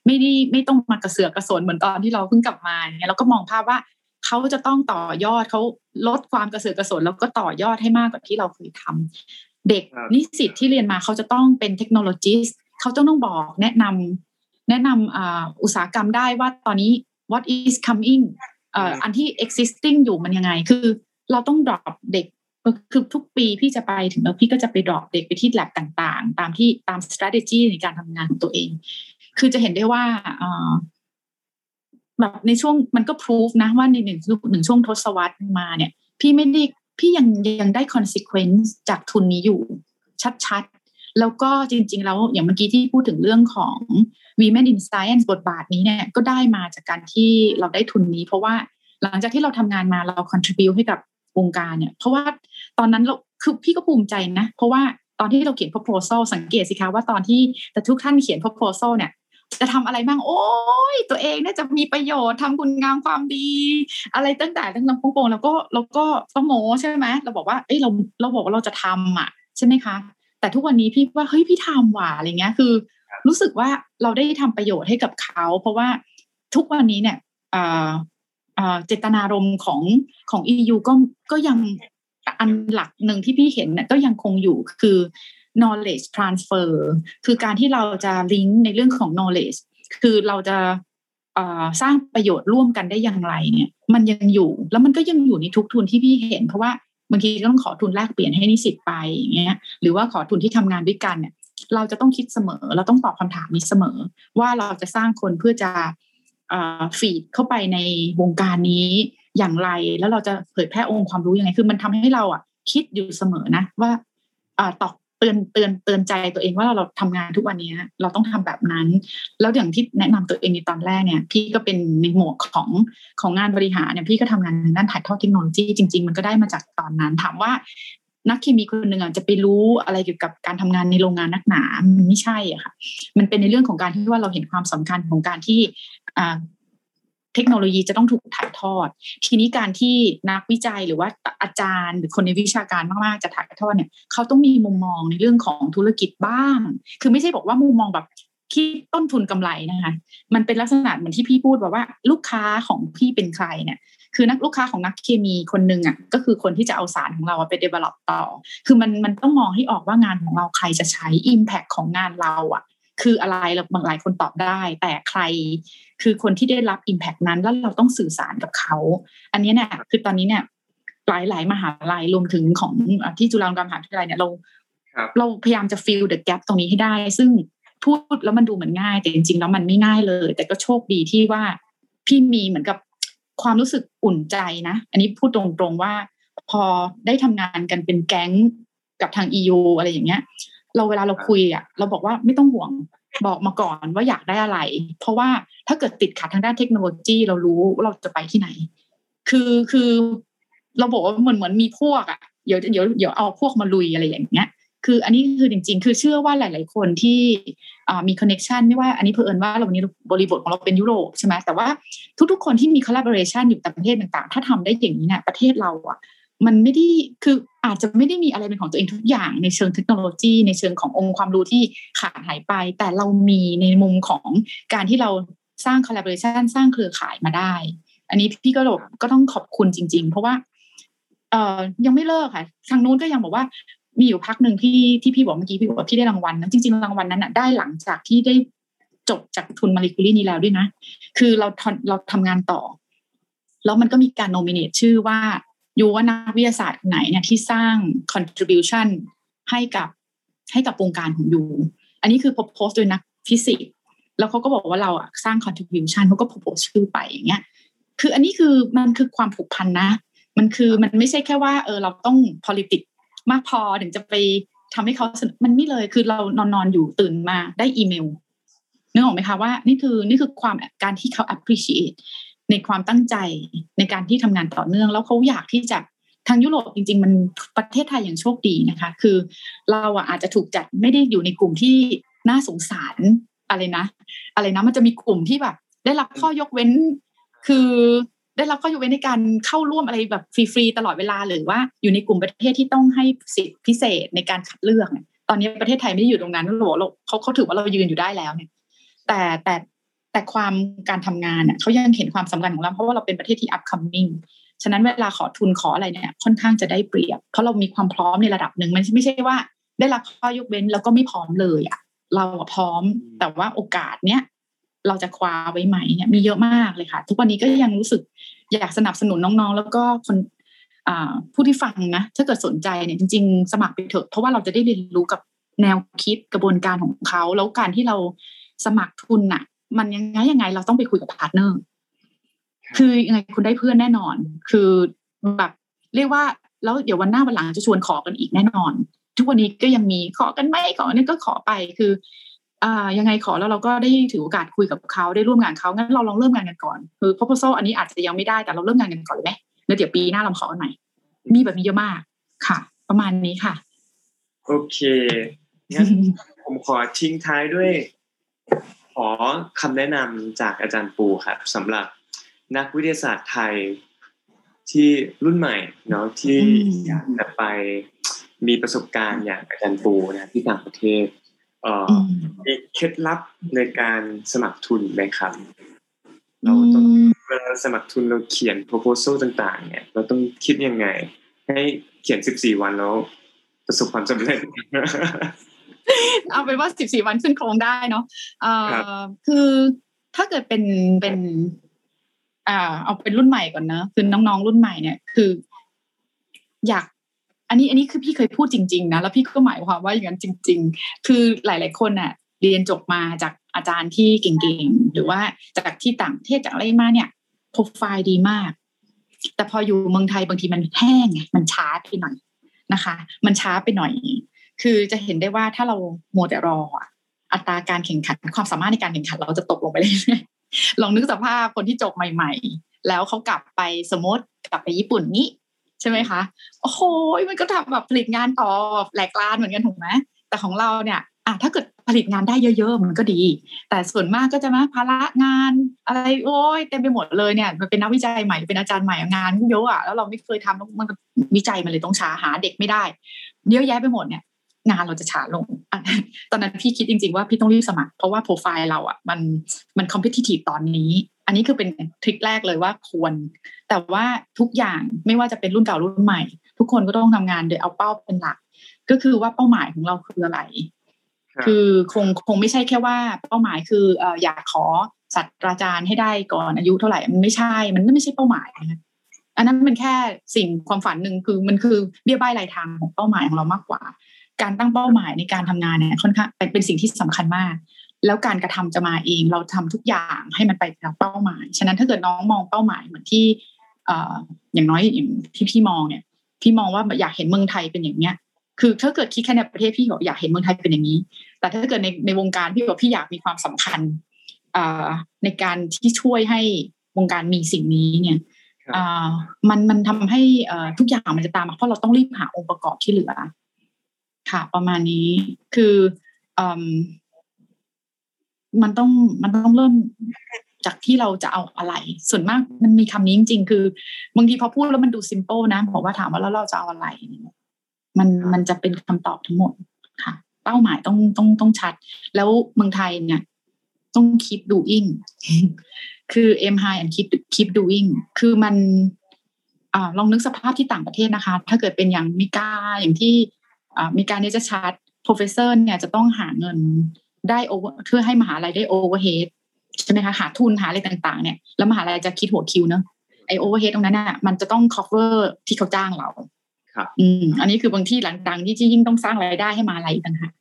ไม่ได้ไม่ต้องมากระเสือกกระสนเหมือนตอนที่เราเพิ่งกลับมาเนี่ยเราก็มองภาพว่า เขาจะต้องต่อยอดเขาลดความกระเสือกกระสนแล้วก็ต่อยอดให้มากกว่าที่เราเคยทำเด็กนิสิตที่เรียนมาเขาจะต้องเป็นเทคโนโลยีเขาต้องต้องบอกแนะนำแนะนำอุตสาหกรรมได้ว่าตอนนี้ what is coming อันที่ existing อยู่มันยังไง คือเราต้อง drop เด็กคือทุกปีพี่จะไปถึงแล้วพี่ก็จะไป drop เด็กไปที่ lab ต่างๆ ตามที่ตาม strategy ในการทำงานของตัวเอง คือจะเห็นได้ว่า แบบในช่วงมันก็พิสูจนะว่าในหนึ่งหนึ่งช่วงทศวรรษมาเนี่ย พี่ไม่ได้พี่ยังยังได้ consequence จากทุนนี้อยู่ ชัดๆ แล้วก็จริง ๆ แล้วอย่างเมื่อกี้ที่พูดถึงเรื่องของ Women in Science บทบาทนี้เนี่ยก็ได้มาจากการที่เราได้ทุนนี้ เพราะว่าหลังจากที่เราทำงานมาเรา contribu ให้กับวงการเนี่ย เพราะว่าตอนนั้นเราคือพี่ก็ภูมิใจนะ เพราะว่าตอนที่เราเขียน proposal สังเกตสิคะว่าตอนที่แต่ทุกท่านเขียน proposal เนี่ย จะทำอะไรบ้าง โอ้ยตัวเองเนี่ยจะมีประโยชน์ทำคุณงามความดี อะไรตั้งแต่ตั้งแต่พงโปงแล้วก็เราก็ต้องโมใช่ไหมเราบอกว่าเอ้ยเราเราบอกว่าเราจะทำอะใช่ไหมคะ แต่ทุกวันนี้พี่ว่าเฮ้ยพี่ทำว่ะอะไรเงี้ยคือ รู้สึกว่าเราได้ทำประโยชน์ให้กับเขา เพราะว่าทุกวันนี้เนี่ยเจตนารมณ์ของของ EU ก็ก็ยังอันหลักหนึ่งที่พี่เห็นเนี่ยก็ยังคงอยู่คือ knowledge transfer คือการที่เราจะลิงก์ในเรื่องของ knowledge คือเราจะสร้างประโยชน์ร่วมกันได้อย่างไรเนี่ย มันยังอยู่แล้วมันก็ยังอยู่ในทุกทุนที่พี่เห็น เพราะว่าบางทีก็ต้องขอทุนแลกเปลี่ยนให้นิสิตไปอย่างเงี้ยหรือว่าขอทุนที่ทำงานด้วยกันเนี่ย เราจะต้องคิดเสมอ เราต้องตอบคำถามนี้เสมอ ว่าเราจะสร้างคนเพื่อจะฟีดเข้าไปในวงการนี้อย่างไร แล้วเราจะเผยแพร่องค์ความรู้ยังไง คือมันทำให้เราอะคิดอยู่เสมอนะว่าตอบ เตือนเตือนเตือนใจตัวเองว่าเราเราทำงานทุกวันนี้เราต้องทำแบบนั้น แล้วอย่างที่แนะนำตัวเองในตอนแรกเนี่ย พี่ก็เป็นในหมวกของของงานบริหารเนี่ยพี่ก็ทำงานด้านถ่ายทอดเทคโนโลยีจริง ๆ มันก็ได้มาจากตอนนั้น ถามว่านักเคมีคนหนึ่งจะไปรู้อะไรเกี่ยวกับการทำงานในโรงงานนักหนา มันไม่ใช่อะค่ะ มันเป็นในเรื่องของการที่ว่าเราเห็นความสำคัญของการที่ เทคโนโลยีจะต้องถูกถ่ายทอด ทีนี้การที่นักวิจัยหรือว่าอาจารย์ หรือคนในวิชาการมากๆจะถ่ายทอดเนี่ยเขาต้องมีมุมมองในเรื่องของธุรกิจบ้าง คือไม่ใช่บอกว่ามุมมองแบบคิดต้นทุนกำไรนะคะ มันเป็นลักษณะเหมือนที่พี่พูดบอกว่าลูกค้าของพี่เป็นใครเนี่ยคือนักลูกค้าของนักเคมีคนหนึ่งอะก็คือคนที่จะเอาสารของเราไป develop ต่อ คือมันมันต้องมองให้ออกว่างานของเราใครจะใช้ impact ของงานเราอะ คืออะไรเราบางหลายคนตอบได้ แต่ใครคือคนที่ได้รับ Impact นั้นแล้วเราต้องสื่อสารกับเขา อันนี้เนี่ยคือตอนนี้เนี่ยหลายหลายมหาลัยรวมถึงของที่จุฬาลงกรณ์มหาวิทยาลัยเนี่ยเราเราพยายามจะ fill the gap ตรงนี้ให้ได้ ซึ่งพูดแล้วมันดูเหมือนง่าย แต่จริงๆแล้วมันไม่ง่ายเลย แต่ก็โชคดีที่ว่าพี่มีเหมือนกับความรู้สึกอุ่นใจนะ อันนี้พูดตรงๆว่าพอได้ทำงานกันเป็นแก๊งกับทาง EU อะไรอย่างเงี้ย เราเวลาเราคุยอะเราบอกว่าไม่ต้องห่วงบอกมาก่อนว่าอยากได้อะไร เพราะว่าถ้าเกิดติดขัดทางด้านเทคโนโลยีเรารู้ว่าเราจะไปที่ไหน คือคือเราบอกว่าเหมือนเหมือนมีพวกอะเดี๋ยวเดี๋ยวเดี๋ยวเอาพวกมาลุยอะไรอย่างเงี้ยคืออันนี้คือจริง ๆ คือเชื่อว่าหลาย ๆ คนที่มี connection ไม่ว่าอันนี้เพื่อนว่าเราวันนี้บริบทของเราเป็นยุโรปใช่ไหมแต่ว่าทุก ๆ คนที่มี collaboration อยู่ต่างประเทศต่าง ๆ ถ้าทำได้อย่างนี้เนี่ยประเทศเราอะ มันไม่ได้คืออาจจะไม่ได้มีอะไรเป็นของตัวเองทุกอย่างในเชิงเทคโนโลยี ในเชิงขององค์ความรู้ที่ขาดหายไป แต่เรามีในมุมของการที่เราสร้าง collaboration สร้างเครือข่ายมาได้ อันนี้พี่ก็ก็ต้องขอบคุณจริง ๆ เพราะว่า เอ่อยังไม่เลิกค่ะ ทางนู้นก็ยังบอกว่ามีอยู่พักหนึ่งที่ที่พี่บอกเมื่อกี้พี่บอกว่าพี่ได้รางวัลนะจริงๆรางวัลนั้นอะได้หลังจากที่ได้จบจากทุนมาริคูรีนี้แล้วด้วยนะ คือเราเราทำงานต่อ แล้วมันก็มีการโนมิเนตชื่อว่า ยูว่านักวิทยาศาสตร์ไหนเนี่ยที่สร้าง contribution ให้กับให้กับวงการของยูอันนี้คือโพสต์โดยนักฟิสิกส์แล้วเขาก็บอกว่าเราอะสร้าง contribution เขาก็โพสต์ชื่อไปอย่างเงี้ย คืออันนี้คือมันคือความผูกพันนะ มันคือมันไม่ใช่แค่ว่าเออเราต้อง politics มากพอถึงจะไปทำให้เขามันไม่เลยคือเรานอนนอนอยู่ตื่นมาได้อีเมลนึกออกไหมคะว่านี่คือนี่คือความการที่เขา appreciate ในความตั้งใจในการที่ทำงานต่อเนื่อง แล้วเขาอยากที่จะทางยุโรปจริง ๆ มันประเทศไทยอย่างโชคดีนะคะ คือเราอาจจะถูกจัดไม่ได้อยู่ในกลุ่มที่น่าสงสารอะไรนะ อะไรนะมันจะมีกลุ่มที่แบบ ได้รับข้อยกเว้น คือได้รับข้อยกเว้นในการเข้าร่วมอะไรแบบฟรีๆตลอดเวลาหรือว่าอยู่ในกลุ่มประเทศที่ต้องให้สิทธิพิเศษในการคัดเลือก ตอนนี้ประเทศไทยไม่ได้อยู่ตรงนั้นเราเขาเขาถือว่าเรายืนอยู่ได้แล้วเนี่ยแต่แต่ แต่ความการทำงานเน่ยเขายังเห็นความสำคัญของเรา เพราะว่าเราเป็นประเทศที่ upcoming ฉะนั้นเวลาขอทุนขออะไรเนี่ยค่อนข้างจะได้เปรียบ เพราะเรามีความพร้อมในระดับหนึ่งมันไม่ใช่ว่า ได้รับข้อยกเว้นแล้วก็ไม่พร้อมเลยอะเราพร้อมแต่ว่าโอกาสเนี้ยเราจะคว้าไว้ไหมเนี่ยมีเยอะมากเลยค่ะ ทุกวันนี้ก็ยังรู้สึกอยากสนับสนุนน้องๆ แล้วก็คนผู้ที่ฟังนะถ้าเกิดสนใจเนี่ยจริง ๆ สมัครไปเถอะเพราะว่าเราจะได้เรียนรู้กับแนวคิดกระบวนการของเขา แล้วการที่เราสมัครทุนน่ะ มันยังไงยังไงเราต้องไปคุยกับ partner คือยังไงคุณได้เพื่อนแน่นอน คือแบบเรียกว่าแล้วเดี๋ยววันหน้าวันหลังจะชวนขอกันอีกแน่นอน ทุกวันนี้ก็ยังมีขอกันไหมขอนี่ก็ขอไปคืออ่ายังไงขอแล้วเราก็ได้ถือโอกาสคุยกับเขาได้ร่วมงานเขางั้นเราลองเริ่มงานกันก่อนคือ proposal อันนี้อาจจะยังไม่ได้แต่เราเริ่มงานกันก่อนเลยไหมแล้วเดี๋ยวปีหน้าเราขอกันใหม่มีแบบนี้เยอะมากค่ะ ประมาณนี้ค่ะ โอเคงั้นผมขอทิ้งท้ายด้วย ขอคำแนะนำจากอาจารย์ปูครับสำหรับนักวิทยาศาสตร์ไทยที่รุ่นใหม่เนาะที่อยากจะไปมีประสบการณ์อย่างอาจารย์ปูนะที่ต่างประเทศเอ่อมีเคล็ดลับในการสมัครทุนไหมครับ เราต้องเวลาสมัครทุนเราเขียน proposal ต่าง ๆ เนี่ย เราต้องคิดยังไง ให้เขียน14วันแล้วประสบความสำเร็จ เอาเป็นว่าสิบสี่วันขึ้นโครงได้เนาะเอ่อคือถ้าเกิดเป็นเป็นอ่าเอาเป็นรุ่นใหม่ก่อนนะคือน้องๆรุ่นใหม่เนี่ยคือ อยาก อันนี้อันนี้คือพี่เคยพูดจริง ๆ นะแล้วพี่ก็หมายความว่าอย่างนั้นจริง ๆ คือหลาย ๆ คนอะเรียนจบมาจากอาจารย์ที่เก่งๆหรือว่าจากที่ต่างประเทศจากอะไรมาเนี่ยโปรไฟล์ดีมาก แต่พออยู่เมืองไทยบางทีมันแห้งไงมันช้าไปหน่อยนะคะ มันช้าไปหน่อย คือจะเห็นได้ว่าถ้าเราโมแต่รออะอัตราการแข่งขันความสามารถในการแข่งขันเราจะตกลงไปเรื่อยลองนึกสภาพคนที่จบใหม่ ๆ แล้วเขากลับไปสมมติกลับไปญี่ปุ่นนี้ใช่ไหมคะ โอ้โหมันก็ทำแบบผลิตงานต่อแหลกลานเหมือนกันถูกไหมแต่ของเราเนี่ยอะถ้าเกิดผลิตงานได้เยอะ ๆ มันก็ดี แต่ส่วนมากก็จะมาภาระงานอะไรโอ้ยเต็มไปหมดเลยเนี่ย มันเป็นนักวิจัยใหม่เป็นอาจารย์ใหม่งานเยอะอะแล้วเราไม่เคยทำแล้วมันวิจัยมันเลยต้องช้าหาเด็กไม่ได้ เยอะแยะไปหมดเนี่ย งานเราจะช้าลงอะตอนนั้นพี่คิดจริง ๆ ว่าพี่ต้องรีบสมัคร เพราะว่าโปรไฟล์เราอะมันมันคอมเพติทีฟตอนนี้ อันนี้คือเป็นทริคแรกเลยว่าควร แต่ว่าทุกอย่างไม่ว่าจะเป็นรุ่นเก่ารุ่นใหม่ ทุกคนก็ต้องทำงานโดยเอาเป้าเป็นหลัก ก็คือว่าเป้าหมายของเราคืออะไรครับคือคงคงไม่ใช่แค่ว่าเป้าหมายคือเอ่ออยากขอศาสตราจารย์ให้ได้ก่อนอายุเท่าไหร่มันไม่ใช่ มันไม่ใช่เป้าหมายนะอันนั้นมันแค่สิ่งความฝันหนึ่งคือมันคือเบี้ยใบ้ลายทางของเป้าหมายของเรามากกว่า การตั้งเป้าหมายในการทำงานเนี่ยค่อนข้างเป็นเป็นสิ่งที่สำคัญมาก แล้วการกระทำจะมาเองเราทำทุกอย่างให้มันไปตามเป้าหมาย ฉะนั้นถ้าเกิดน้องมองเป้าหมายเหมือนที่เอ่ออย่างน้อยอย่างที่พี่มองเนี่ย พี่มองว่าอยากเห็นเมืองไทยเป็นอย่างเนี้ยคือถ้าเกิดคิดแค่ในประเทศพี่บอกอยากเห็นเมืองไทยเป็นอย่างนี้ แต่ถ้าเกิดในในวงการพี่บอกพี่อยากมีความสำคัญอ่าในการที่ช่วยให้วงการมีสิ่งนี้เนี่ยครับอ่ามันมันทำให้เอ่อทุกอย่างมันจะตามมาเพราะเราต้องรีบหาองค์ประกอบที่เหลือ ค่ะ ประมาณนี้คืออืมมันต้องมันต้องเริ่มจากที่เราจะเอาอะไร ส่วนมากมันมีคำนี้จริงๆ คือบางทีพอพูดแล้วมันดูซิมเ l ิลนะบอกว่าถามว่าแล้วเราจะเอาอะไร มันมันจะเป็นคำตอบทั้งหมดค่ะ เป้าหมายต้องต้องต้องชัด แล้วเมืองไทยเนี่ย ต้อง keep doing คือ aim high and keep keep doing คือมันอ่าลองนึกสภาพที่ต่างประเทศนะคะ ถ้าเกิดเป็นอย่างมิกาอย่างที่อ่า มิกาเนี่ยจะชัด professor เนี่ยจะต้องหาเงินได้ over เพื่อให้มหาลัยได้ overhead ใช่ไหมคะหาทุนหาอะไรต่างๆ เนี่ยแล้วมหาลัยจะคิดหัวคิวเนอะไอ overhead ตรงนั้นน่ะมันจะต้อง cover ที่เขาจ้างเราครับอืมอันนี้คือบางที่หลังดังที่ยิ่งต้องสร้างรายได้ให้มหาลัยอีกต่างหาก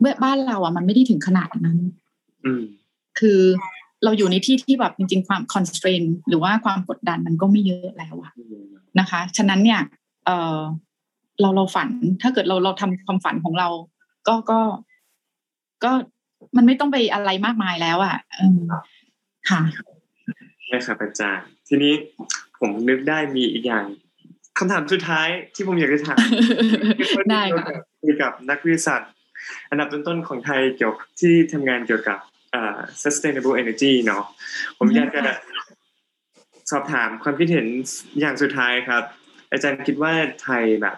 เมื่อบ้านเราอะมันไม่ได้ถึงขนาดนั้น อืมคือเราอยู่ในที่ที่แบบจริง ๆ ความ constraint หรือว่าความกดดันมันก็ไม่เยอะแล้วอะนะคะ ฉะนั้นเนี่ย เออ เราเราฝัน ถ้าเกิดเราเราทำความฝันของเรา ก็ก็ก็มันไม่ต้องไปอะไรมากมายแล้วอะเออค่ะนะครับอาจารย์ทีนี้ผมนึกได้มีอีกอย่างคำถามสุดท้ายที่ผมอยากจะถามได้ค่ะคุยกับนักวิทยาศาสตร์อันดับต้นๆของไทยเกี่ยวกับที่ทำงานเกี่ยวกับอ่า sustainable energy เนาะผมอยากจะสอบถามความคิดเห็นอย่างสุดท้ายครับ อาจารย์คิดว่าไทยแบบ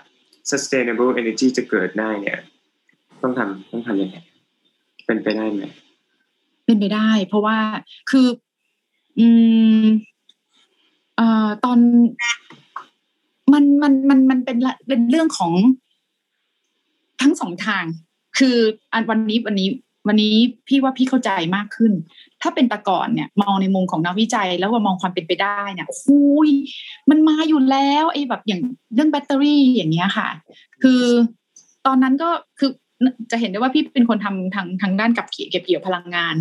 sustainable energy จะเกิดได้เนี่ย ต้องทำต้องทำยังไงเป็นไปได้ไหมเป็นไปได้ เพราะว่าคือ อืมเอ่อตอนมันมันมันมันเป็นละเป็นเรื่องของทั้งสองทาง คืออันวันนี้วันนี้ วันนี้พี่ว่าพี่เข้าใจมากขึ้น ถ้าเป็นแต่ก่อนเนี่ย มองในมุมของนักวิจัยแล้วว่ามองความเป็นไปได้เนี่ยโอ้โหยมันมาอยู่แล้วไอ้แบบอย่างเรื่องแบตเตอรี่อย่างเงี้ยค่ะ คือตอนนั้นก็คือจะเห็นได้ว่าพี่เป็นคนทำทางทางด้านกับเกี่ยวเก็บเกี่ยวพลังงาน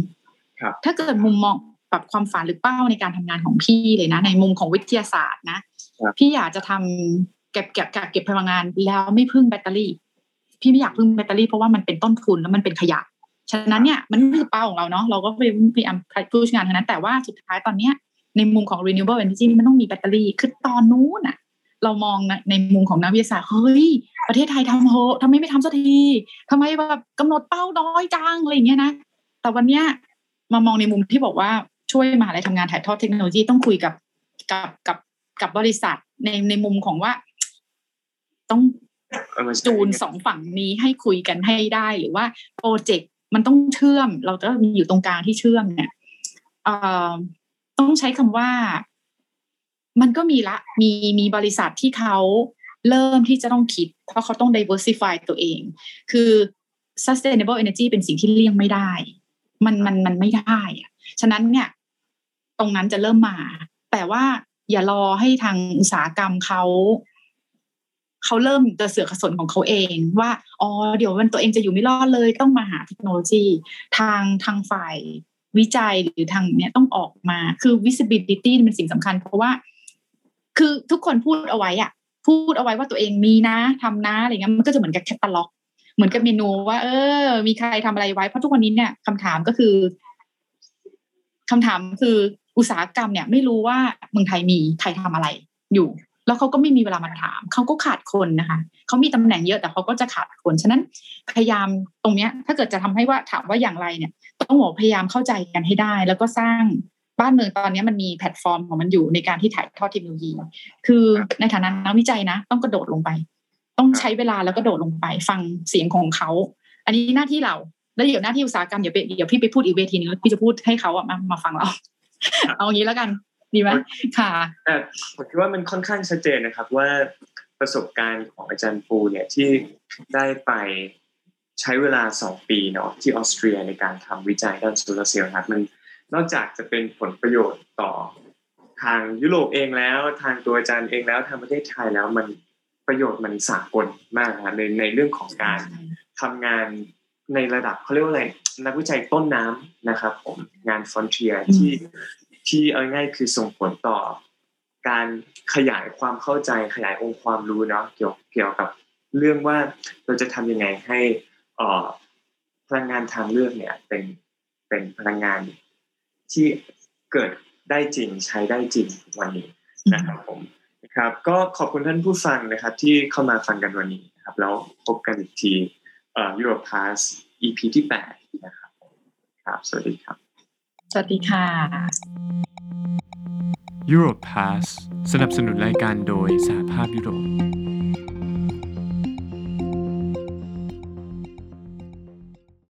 ครับ ถ้าเกิดมุมมองปรับความฝันหรือเป้าในการทำงานของพี่เลยนะ ในมุมของวิทยาศาสตร์นะครับพี่อยากจะทำเก็บเก็บเก็บเก็บพลังงานแล้วไม่พึ่งแบตเตอรี่ พี่ไม่อยากพึ่งแบตเตอรี่เพราะว่ามันเป็นต้นทุนแล้วมันเป็นขยะ ฉะนั้นเนี่ยมันคือเป้าของเราเนาะเราก็พยายามพูดงานทางนั้นแต่ว่าสุดท้ายตอนเนี้ยในมุมของ renewable energy มันต้องมีแบตเตอรี่คือตอนนู้นอะเรามองนะในมุมของนักวิทยาศาสตร์เฮ้ยประเทศไทยทำโหทำไมไม่ทำสักทีทำไมแบบกำหนดเป้าน้อยจังอะไรอย่างเงี้ยนะแต่วันเนี้ยมามองในมุมที่บอกว่าช่วยมหาลัยทำงานถ่ายทอดเทคโนโลยีต้องคุยกับกับกับกับบริษัทในในมุมของว่า ต้องจูนสองฝั่งนี้ให้คุยกันให้ได้หรือว่าโปรเจกต์ มันต้องเชื่อม เราจะมีอยู่ตรงกลางที่เชื่อมเนี่ยเอ่อต้องใช้คำว่า มันก็มีละ มีมีบริษัทที่เขาเริ่มที่จะต้องคิด เพราะเขาต้อง diversify ตัวเอง คือ sustainable energy เป็นสิ่งที่เลี่ยงไม่ได้ มันมันมันไม่ได้อะฉะนั้นเนี่ย ตรงนั้นจะเริ่มมา แต่ว่าอย่ารอให้ทางอุตสาหกรรมเขา เขาเริ่มกระเสือกสนของเขาเองว่าอ๋อเดี๋ยวมันตัวเองจะอยู่ไม่รอดเลยต้องมาหาเทคโนโลยี ทางทางฝ่ายวิจัยหรือทางเนี้ยต้องออกมาคือ visibility เป็นสิ่งสำคัญ เพราะว่า คือทุกคนพูดเอาไว้อะพูดเอาไว้ว่าตัวเองมีนะทำนะอะไรเงี้ยมันก็จะเหมือนกับแคตตาล็อก เหมือนกับเมนูว่า เออ มีใครทำอะไรไว้เพราะทุกวันนี้เนี่ยคำถามก็คือคำถามคืออุตสาหกรรมเนี่ย ไม่รู้ว่าเมืองไทยมีใครทำอะไรอยู่ แล้วเขาก็ไม่มีเวลามาถาม เขาก็ขาดคนนะคะเขามีตำแหน่งเยอะแต่เขาก็จะขาดคน ฉะนั้นพยายามตรงเนี้ย ถ้าเกิดจะทำให้ว่าถามว่าอย่างไรเนี่ย ต้องบอกพยายามเข้าใจกันให้ได้ แล้วก็สร้างบ้านเมืองตอนนี้มันมีแพลตฟอร์มของมันอยู่ในการที่ถ่ายทอดเทคโนโลยี คือในฐานะนักวิจัยนะ ต้องกระโดดลงไป ต้องใช้เวลาแล้วก็โดดลงไป ฟังเสียงของเขา อันนี้หน้าที่เรา แล้วเดี๋ยวหน้าที่อุตสาหกรรมเดี๋ยวไปเดี๋ยวพี่ไปพูดอีกเวทีนึงแล้วพี่จะพูดให้เขาอะมามาฟังเรา เอางี้แล้วกัน ดีไหมค่ะแต่ผมคิดว่ามันค่อนข้างชัดเจนนะครับว่าประสบการณ์ของอาจารย์ปูเนี่ยที่ได้ไปใช้เวลาสองปีเนาะที่ออสเตรียในการทำวิจัยด้านโซลาร์เซลล์ครับมันนอกจากจะเป็นผลประโยชน์ต่อทางยุโรปเองแล้ว ทางตัวอาจารย์เองแล้วทางประเทศไทยแล้วมันประโยชน์มันสากลมากนะครับในในเรื่องของการทำงานในระดับเขาเรียกว่าอะไรนักวิจัยต้นน้ำนะครับผมงานฟอนเทียที่ ที่เอาง่ายคือส่งผลต่อ การขยายความเข้าใจขยายองค์ความรู้เนาะเกี่ยวเกี่ยวกับเรื่องว่าเราจะทำยังไงให้อ่อพลังงานทางเลือกเนี่ย เป็นเป็นพลังงานที่เกิดได้จริงใช้ได้จริงวันนี้นะครับผมนะครับ ก็ขอบคุณท่านผู้ฟังนะครับ ที่เข้ามาฟังกันวันนี้นะครับ แล้วพบกันอีกทีเอ่อ Europe Pass EP ที่แปดนะครับครับ สวัสดีครับ วัสดีค่ะ Europe Pass สนับสนุนรายการโดยสหภาพยุโรป